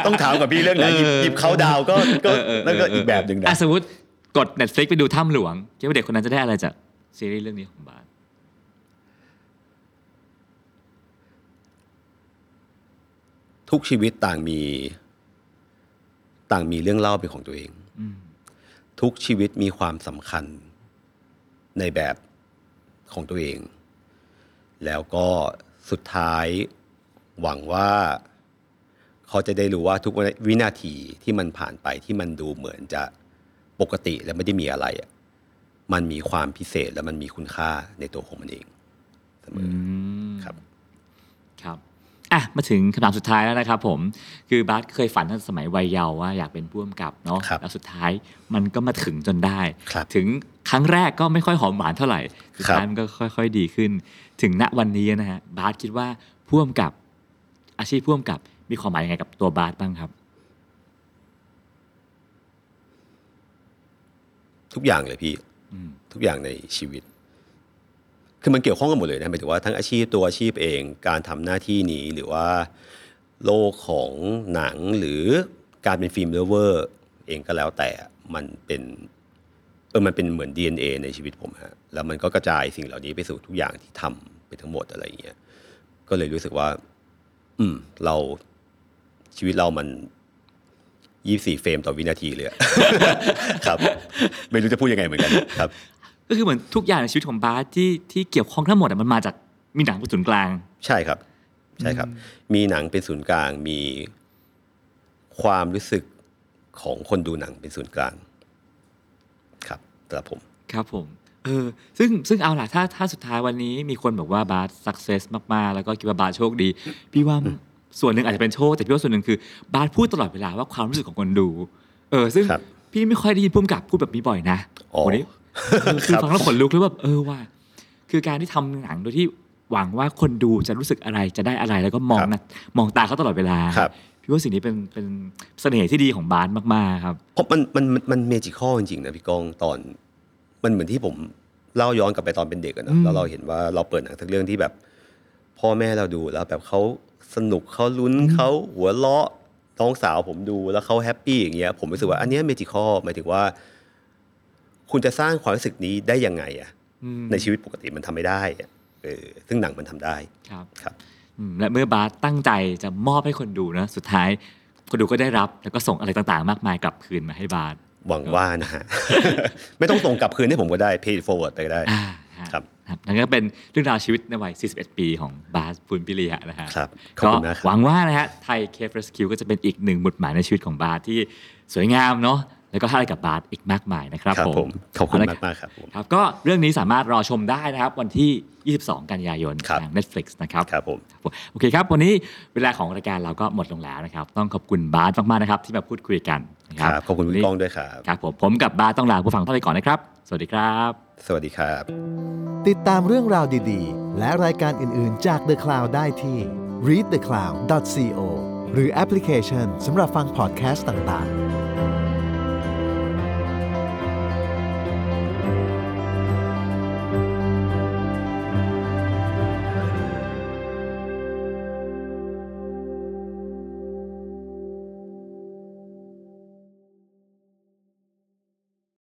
ต้องถามกับพี่เรื่องไหนหยิบเออหยิบเขาดาวก็ก็เออเออนั่นก็เอออีกแบบหนึ่งนะอะสมมติกด Netflix ไปดูถ้ำหลวงคิดว่าเด็กคนนั้นจะได้อะไรจากซีรีส์เรื่องนี้ของบาสทุกชีวิตต่างมี ต่างมีเรื่องเล่าเป็นของตัวเองอืมทุกชีวิตมีความสำคัญในแบบของตัวเอง แล้วก็สุดท้ายหวังว่า เขาจะได้รู้ว่าทุกวินาทีที่มันผ่านไปที่มันดูเหมือนจะปกติและไม่ได้มีอะไรอะมันมีความพิเศษและมันมีคุณค่าในตัวของมันเองเสมออครับ ครับอะมาถึงคำถามสุดท้ายแล้วนะครับผมคือบาสเคยฝันตั้งแต่สมัยวัยเยาว์ว่าอยากเป็นผู้กำกับเนาะครับแล้วสุดท้ายมันก็มาถึงจนได้ครับถึงครั้งแรกก็ไม่ค่อยหอมหวานเท่าไหร่สุดท้ายครับมันก็ค่อย ๆ ดีขึ้น ถึงณวันนี้นะฮะบาสคิดว่าผู้กำกับอาชีพผู้กำกับ มีความหมายยังไงกับตัวบาสบ้างครับ ทุกอย่างเลยพี่ทุกอย่างในชีวิต คือมันเกี่ยวข้องกันหมดเลยนะหมายถึงว่าทั้งอาชีพตัวอาชีพเองการทำหน้าที่นี้หรือว่าโลกของหนังหรือการเป็นฟิล์มเลเวอร์เองก็แล้วแต่มันเป็นเออมันเป็นเหมือน DNA ในชีวิตผมฮะแล้วมันก็กระจายสิ่งเหล่านี้ไปสู่ทุกอย่างที่ทำไปทั้งหมดอะไรอย่างเงี้ยก็เลยรู้สึกว่า อืม เรา ชีวิตเรามันยี่สี่เฟรมต่อวินาทีเลยอะครับ ไม่รู้จะพูดยังไงเหมือนกันครับ ก็คือเหมือนทุกอย่างในชีวิตของบาสที่ที่เกี่ยวข้องทั้งหมดอะมันมาจากมีหนังเป็นศูนย์กลาง ใช่ครับ ใช่ครับ มีหนังเป็นศูนย์กลาง มีความรู้สึกของคนดูหนังเป็นศูนย์กลาง ครับสำหรับผม ครับผมเออซึ่งซึ่งเอาล่ะถ้าถ้าสุดท้ายวันนี้มีคนบอกว่าบาสสักเซสมาก ๆ แล้วก็คิดว่าบาสโชคดี พี่ว่า ส่วนหนึ่งอาจจะเป็นโชคแต่พี่ว่าส่วนหนึ่งคือบาสพูดตลอดเวลาว่าความรู้สึกของคนดู เออ ซึ่งครับพี่ไม่ค่อยได้ยินพุ่มกับพูดแบบนี้บ่อยนะอ๋อ วันนี้เออคือครับฟังแล้วขนลุกเลยแบบเออว่า คือการที่ทำหนังโดยที่หวังว่าคนดูจะรู้สึกอะไรจะได้อะไรแล้วก็มองนะมองตาเขาตลอดเวลาครับ พี่ว่าสิ่งนี้เป็นเป็นเสน่ห์ที่ดีของบาสมากๆครับ เพราะมันมันมันมันเมจิคอลจริงๆนะพี่ก้องตอนมันเหมือนที่ผมเล่าย้อนกลับไปตอนเป็นเด็กอะอืนะมแล้วเราเห็นว่าเราเปิดหนังทั้งเรื่องที่แบบ พ่อแม่เราดูแล้วแบบเขาสนุกเขาลุ้นเขาหัวเราะน้องสาวผมดูแล้วเขา happy อย่างเงี้ยผมรู้สึกว่าอันเนี้ย magical หมายถึงว่า คุณจะสร้างความรู้สึกนี้ได้ยังไงอะอืมในชีวิตปกติมันทำไม่ได้อะเออซึ่งหนังมันทำได้ครับครับอืมและเมื่อบาสตั้งใจจะมอบให้คนดูนะสุดท้ายคนดูก็ได้รับแล้วก็ส่งอะไรต่างๆ มากมายกลับคืนมาให้บาสหวังว่านะฮะ ไม่ต้องส่งกลับคืนให้ผมก็ได้ pay it forward ไปก็ได้อ่า ฮะครับครับนั่นก็เป็นเรื่องราวชีวิตในวัย 41 ปีของบาสปุนปิริยะนะฮะครับขอบก็คุณมากครับหวังว่านะฮะไทยเคฟเรสคิวก็จะเป็นอีกหนึ่งหมุดหมายในชีวิตของบาสที่สวยงามเนาะแล้วก็ให้อะไรกับบาสอีกมากมายนะครับครับผผมมขอบคุณเละมากมากๆครับผมครับ ก็เรื่องนี้สามารถรอชมได้นะครับ วันที่ 22 กันยายนครับทาง Netflix นะครับครับผมโอเคครับ วันนี้เวลาของรายการเราก็หมดลงแล้วนะครับ ต้องขอบคุณบาสมากๆนะครับ ที่มาพูดคุยกันนะคครับรับขอบคุณคุณก้องด้วยครับครับผมผมกับบาสต้องลาผู้ฟังท่านไปก่อนนะครับ สวัสดีครับ สวัสดีครับ ติดตามเรื่องราวดีๆ และรายการอื่นๆจาก The Cloud ได้ที่ readthecloud.co หรือแอปพลิเคชันสำหรับฟังพอดแคสต์ต่างๆ